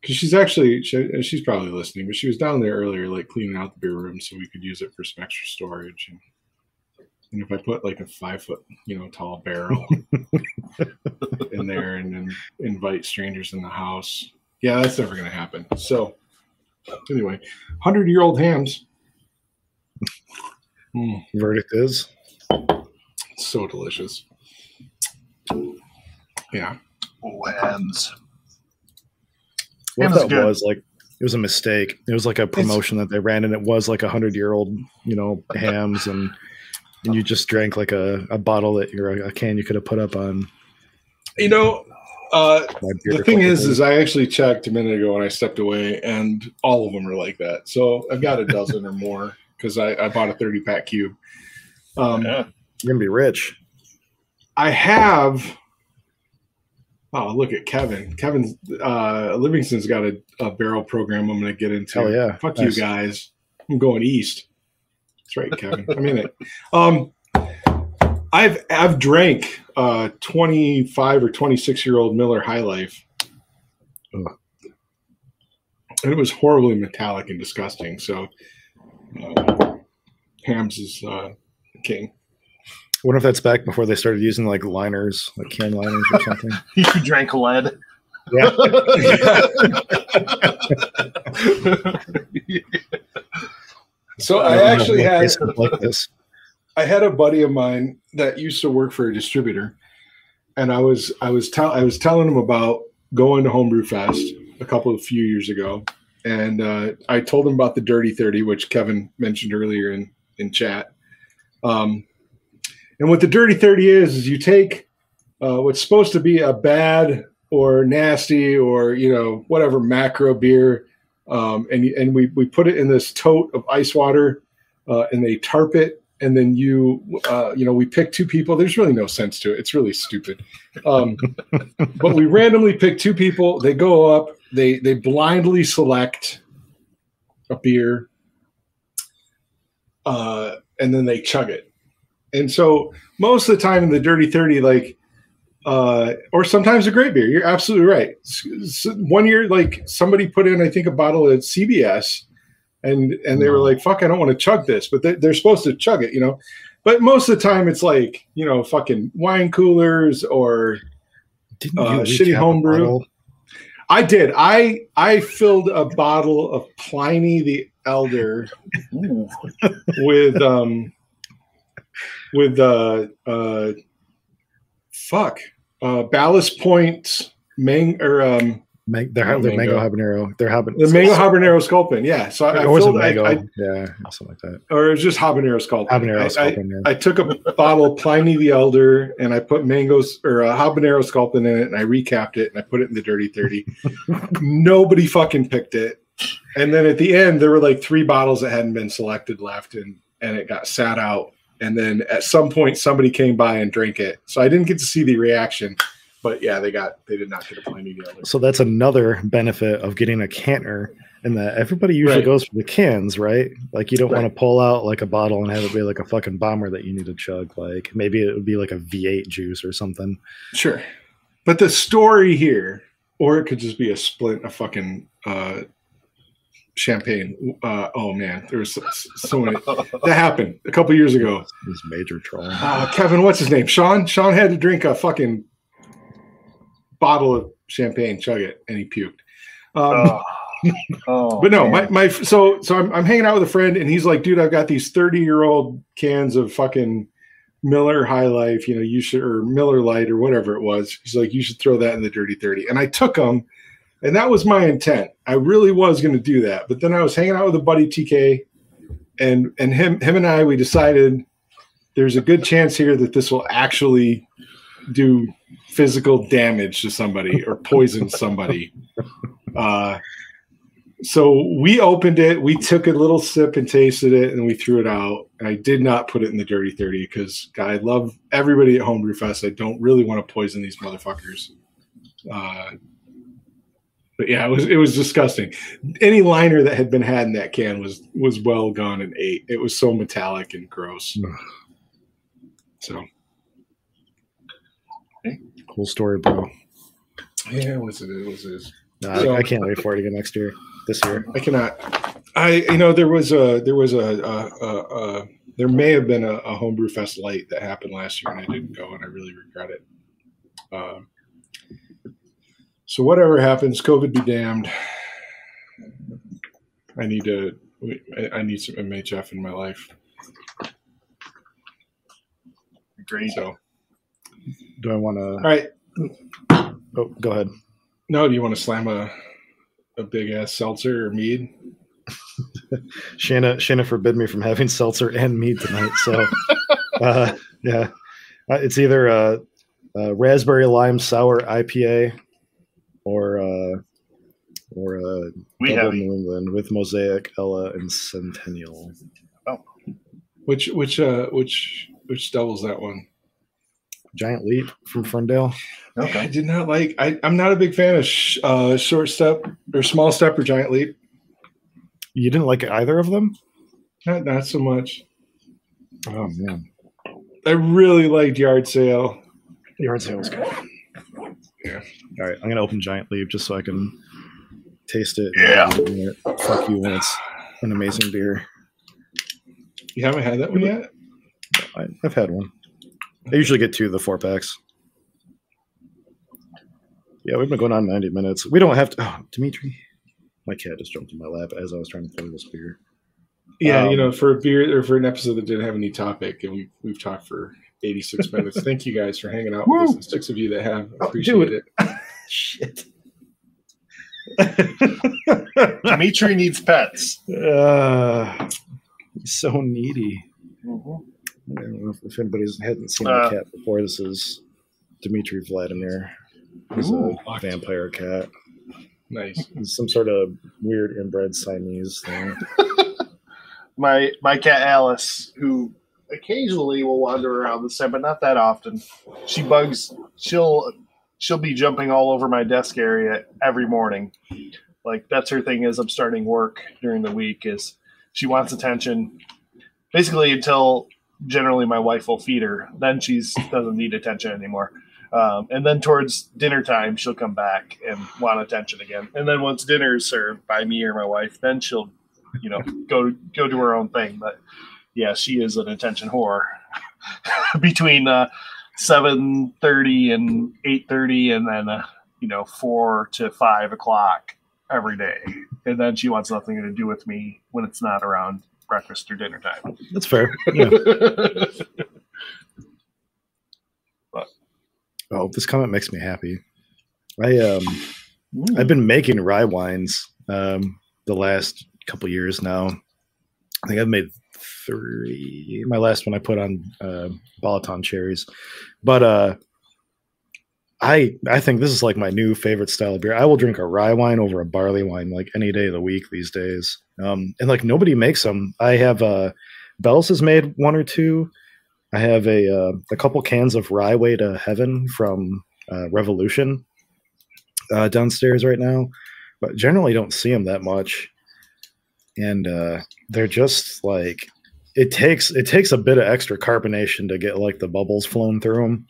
because she's actually she, she's probably listening, but she was down there earlier, like cleaning out the beer room so we could use it for some extra storage. And, and if I put like a five foot, you know, tall barrel in there and then invite strangers in the house, yeah, that's never going to happen. So anyway, hundred year old Hamm's, Mm, Verdict is so delicious. Yeah, Oh, Hamm's. what if that good. was like it was a mistake. It was like a promotion that they ran, and it was like a hundred year old, you know, Hamm's, and and you just drank like a, a bottle that you're a can you could have put up on. you know. Uh, the thing is, is I actually checked a minute ago when I stepped away, and all of them are like that. So I've got a dozen or more because I, I bought a thirty pack cube. Um, Yeah. you're gonna be rich. I have. Oh, look at Kevin. Kevin's uh, Livingston's got a, a barrel program I'm going to get into. Oh yeah, Fuck Nice. you guys. I'm going east. That's right, Kevin. I'm in it. Um, I've I've drank uh 25 or 26 year old Miller High Life, Ugh. and it was horribly metallic and disgusting. So, uh, Hamm's is uh, king. I wonder if that's back before they started using like liners, like can liners or something. You drank lead. Yeah. So I I don't know actually what had like this. I had a buddy of mine that used to work for a distributor, and I was I was tell I was telling him about going to Homebrew Fest a couple of few years ago, and uh, I told him about the Dirty Thirty, which Kevin mentioned earlier in in chat. Um, and what the Dirty Thirty is is you take uh, what's supposed to be a bad or nasty or you know whatever macro beer, um, and and we we put it in this tote of ice water, uh, and they tarp it and then you uh, you know we pick two people. There's really no sense to it. It's really stupid. Um, but we randomly pick two people. They go up. They they blindly select a beer uh, and then they chug it. And so most of the time in the dirty 30 like uh, or sometimes a great beer. You're absolutely right. One year like somebody put in i think a bottle at cbs and and they were like fuck i don't want to chug this but they, they're supposed to chug it you know? But most of the time it's like you know fucking wine coolers or Didn't Uh, shitty homebrew. i did. I i filled a bottle of pliny the elder with um with uh uh fuck uh ballast point mang or um Man- they're, Oh, they're mango. mango. habanero. They're habanero. the mango habanero sculpin yeah so i, I or was it filled I, mango? I, yeah, something like that. or it was just habanero sculpin Habanero I- sculpin, yeah. I took a bottle of Pliny the Elder and I put mangoes or a habanero sculpin in it and I recapped it and I put it in the dirty 30. Nobody fucking picked it. And then at the end, there were like three bottles that hadn't been selected left and, and it got sat out. And then at some point, somebody came by and drank it. So I didn't get to see the reaction. But yeah, they got, they did not get a Pliny Elder. So that's another benefit of getting a canner, and that everybody usually Right. goes for the cans, right? Like you don't want to pull out like a bottle and have it be like a fucking bomber that you need to chug. Like maybe it would be like a V8 juice or something. Sure. But the story here, or it could just be a splint a fucking uh, champagne. Uh, oh man, there was so, so many. That happened a couple years ago. This major troll. Uh, Kevin, what's his name? Sean. Sean had to drink a fucking bottle of champagne, chug it, and he puked. Um, Oh. Oh, but no, man. my, my so so I'm, I'm hanging out with a friend, and he's like, dude, I've got these 30 year old cans of fucking Miller High Life, you know, you should or Miller Light or whatever it was. He's like, you should throw that in the Dirty 30, and I took them, and that was my intent. I really was going to do that, but then I was hanging out with a buddy TK, and and him him and I we decided there's a good chance here that this will actually do physical damage to somebody or poison somebody. Uh, so we opened it, we took a little sip and tasted it, and we threw it out. I did not put it in the dirty 30 because I love everybody at Homebrew Fest. I don't really want to poison these motherfuckers. Uh, But yeah, it was it was disgusting. Any liner that had been had in that can was was well gone and ate. It was so metallic and gross. So Cool story, bro. yeah, it was it was it. is. Nah, So- I, I can't wait for it again next year. This year. I cannot. I you know there was a there was a, a, a, a there may have been a, a homebrew fest light that happened last year and I didn't go and I really regret it. Um, so whatever happens, COVID be damned. I need to. I- I need some MHF in my life. Great. So Do I want to? All right. Oh, go ahead. No, do you want to slam a a big ass seltzer or mead? Shanna, Shanna forbid me from having seltzer and mead tonight. So, uh, yeah, uh, it's either a, a raspberry lime sour IPA or uh, or a We double have New England with Mosaic, Ella, and Centennial. Oh, which which uh which which devil's that one? Giant Leap from Ferndale. I did not like. I, I'm not a big fan of sh- uh, short step or small step or giant leap. You didn't like either of them? Not not so much. Oh man, I really liked yard sale. yard sale was good. Yeah. All right, I'm gonna open Giant Leap just so I can taste it. Yeah. Fuck you when it's an amazing beer. You haven't had that one yet. I've had one. I usually get two of the four packs. Yeah, we've been going on 90 minutes. We don't have to. Oh, Dimitri. My cat just jumped in my lap as I was trying to pour this beer. Yeah, you Um, know, for a beer or for an episode that didn't have any topic, and we we've talked for 86 minutes. Thank you guys for hanging out with us. The six of you that have Oh, appreciate dude. it. Shit. Dimitri needs pets. Uh, he's so needy. Mhm. I don't know if, if anybody's hadn't seen Uh. my cat before. This is Dmitry Vladimir. He's Ooh. a vampire cat. Nice. He's some sort of weird inbred Siamese thing. My my cat Alice, who occasionally will wander around the set, but not that often. She bugs. She'll she'll be jumping all over my desk area every morning. Like that's her thing. Is I'm starting work during the week. Is she wants attention, basically until generally my wife will feed her. Then she's doesn't need attention anymore. Um, and then towards dinner time, she'll come back and want attention again. And then once dinner is served by me or my wife, then she'll, you know, go go do her own thing. But yeah, she is an attention whore. Between uh, seven thirty and eight thirty, and then uh, you know four to five o'clock every day. And then she wants nothing to do with me when it's not around breakfast or dinner time. That's fair. Yeah. Oh, this comment makes me happy. I um I've been making rye wines um the last couple years now. I think I've made three. My last one I put on uh, Balaton cherries, but uh, I I think this is like my new favorite style of beer. I will drink a rye wine over a barley wine like any day of the week these days. Um, and like nobody makes them. I have uh, Bell's has made one or two. I have a uh, a couple cans of Rye Way to Heaven from uh, Revolution uh, downstairs right now, but generally don't see them that much. And uh, they're just like it takes it takes a bit of extra carbonation to get like the bubbles flowing through them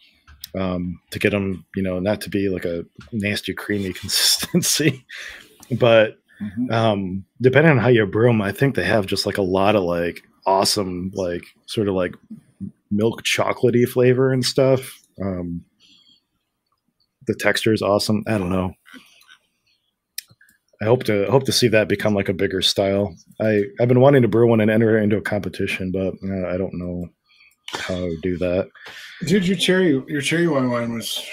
um, to get them, you know, not to be like a nasty creamy consistency. but um, depending on how you brew them, I think they have just like a lot of like awesome, like sort of like milk chocolatey flavor and stuff. Um, the texture is awesome. I don't know. I hope to hope to see that become like a bigger style. I I've been wanting to brew one and enter into a competition, but uh, I don't know how do that. Dude, your cherry your cherry wine wine was.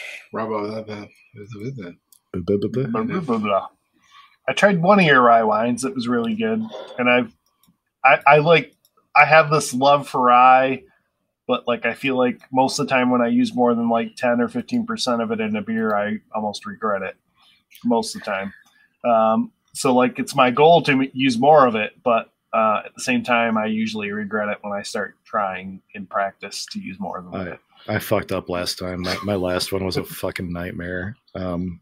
I tried one of your rye wines. It was really good, and I've I, I like I have this love for rye, but like I feel like most of the time when I use more than like ten or fifteen percent of it in a beer, I almost regret it most of the time. Um, so like it's my goal to use more of it, but uh, at the same time, I usually regret it when I start trying in practice to use more of I. I fucked up last time. My, my last one was a fucking nightmare. Um,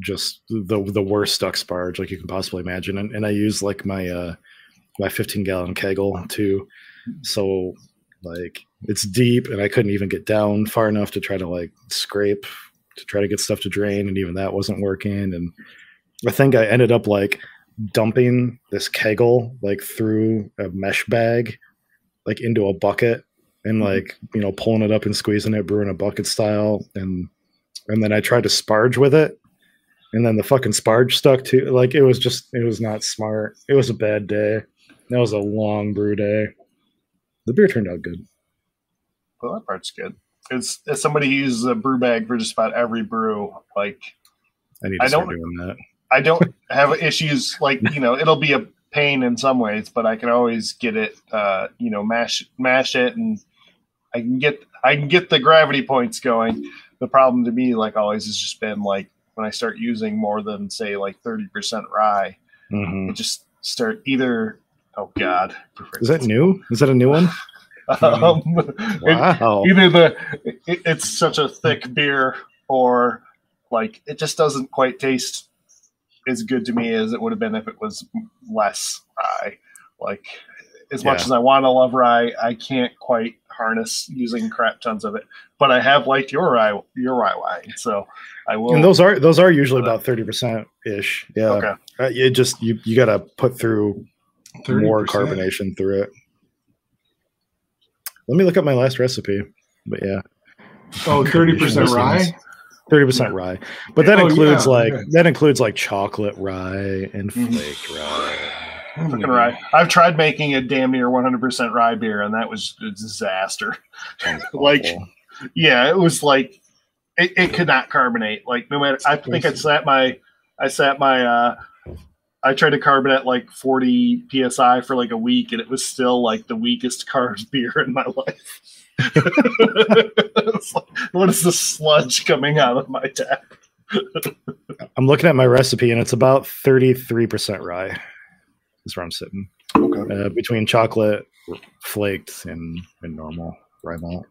just the the worst stuck sparge like you can possibly imagine. And, and I use like my uh my 15 gallon keggle too. So like it's deep and I couldn't even get down far enough to try to like scrape to try to get stuff to drain and even that wasn't working and I think I ended up like dumping this keggle like through a mesh bag like into a bucket and mm-hmm. like you know pulling it up and squeezing it brewing a bucket style. And and then I tried to sparge with it. And then the fucking sparge stuck to like it was just it was not smart. It was a bad day. That was a long brew day. The beer turned out good. Well, that part's good. It's as somebody who uses a brew bag for just about every brew. Like I need to I start don't- doing that I don't have issues. Like you know, it'll be a pain in some ways, but I can always get it. Uh, you know, mash mash it, and I can get I can get the gravity points going. The problem to me, like always, has just been like when I start using more than say like thirty percent rye, Mhm. I just start either. Oh God, is that new is that a new one Um, it- wow either the it, it's such a thick beer or like it just doesn't quite taste as good to me as it would have been if it was less rye like as much Yeah. as i want to love rye i can't quite harness using crap tons of it but i have liked your rye your rye wine so i will and those are those are usually about 30% ish yeah okay Uh, it just you you got to put through more 30%. carbonation through it. Let me look up my last recipe. But yeah, Oh, 30% rye? Thirty percent rye. But that Oh, includes yeah, like okay. that includes like chocolate rye and flake flaked rye. Fucking rye. I've tried making a damn near 100% rye beer, and that was a disaster. Like- yeah, it was like it, it could not carbonate. Like no matter, I think I sat my, I sat my, uh I tried to carbonate like 40 psi for like a week, and it was still like the weakest carb beer in my life. It's like, what is the sludge coming out of my tap? I'm looking at my recipe and it's about thirty three percent rye. Is where I'm sitting Okay. uh, between chocolate, flaked, and and normal rye malt.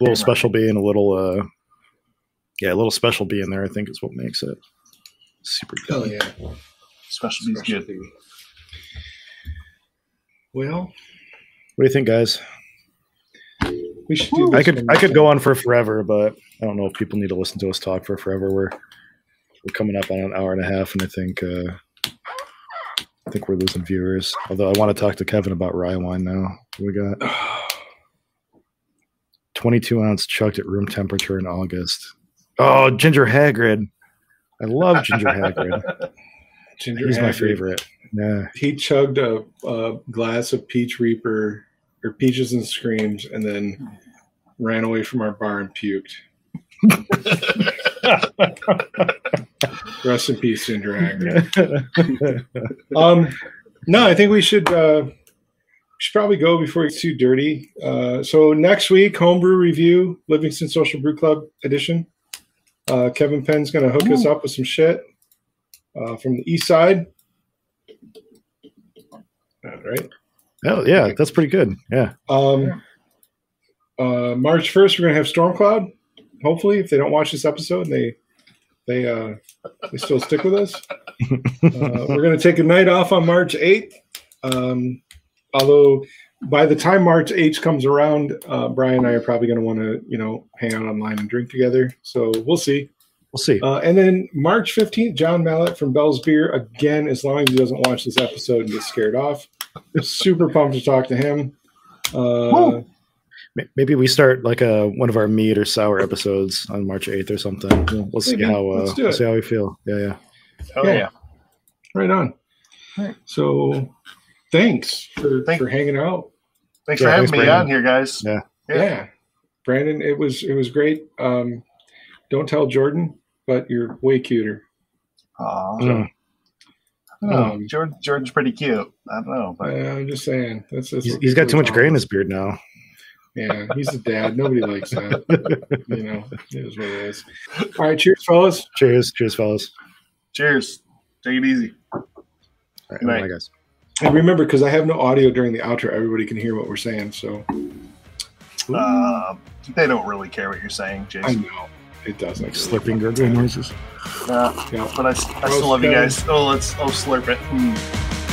A little Special B and a little uh yeah, a little Special B in there, I think is what makes it super good. Oh, yeah. Special Specialty's good. Well, What do you think, guys? we should do I could one I could go on for forever, but I don't know if people need to listen to us talk for forever. We're we're coming up on an hour and a half, and I think uh, I think we're losing viewers. Although I want to talk to Kevin about rye wine now. We got 22 ounce chucked at room temperature in August. Oh, Ginger Hagrid. I love Ginger Hagrid. Ginger He's my favorite. Yeah. He chugged a, a glass of Peach Reaper or Peaches and Screams and then ran away from our bar and puked. Rest in peace, Ginger Hagrid. Um, no, I think we should uh, should probably go before it's too dirty. Uh, so next week, homebrew review, Livingston Social Brew Club edition. Uh, Kevin Penn's going to hook us up with some shit uh, from the east side. Right. oh, yeah, that's pretty good. Yeah. Um, uh, March first, we're gonna have Storm Cloud. Hopefully, if they don't watch this episode, they they uh, they still stick with us. Uh, we're gonna take a night off on March eighth. Um, although by the time March eighth comes around, uh, Brian and I are probably gonna want to you know hang out online and drink together. So we'll see. We'll see. Uh, and then March fifteenth, John Mallett from Bell's Beer again. As long as he doesn't watch this episode and get scared off, super pumped to talk to him. Uh, Maybe we start like a one of our mead or sour episodes on March 8th or something. We'll, we'll see Maybe. how uh, we'll see how we feel. Yeah, yeah. Oh Yeah. yeah. Right on. Right. So thanks for, Thank- for hanging out. Thanks Yeah, for having thanks, me Brandon. on here, guys. Yeah. Yeah. Yeah. Brandon, it was it was great. Um, don't tell Jordan, but you're way cuter. Aw. Mm. I don't know. Um, George, George's pretty cute. I don't know, I, but I'm just saying. That's, that's He's, he's got too much gray in his beard now. Yeah, he's a dad. Nobody likes that. You know, it is what it is. All right, cheers, fellas. Cheers. Cheers, fellas. cheers. Take it easy. All right, Good night. bye, guys. And remember, because I have no audio during the outro, everybody can hear what we're saying. So Uh, they don't really care what you're saying, I Jason. know it doesn't. Like slurping gurgling noises. Uh, Yeah. but I, I still love you guys. Oh, let's oh slurp it. Mm.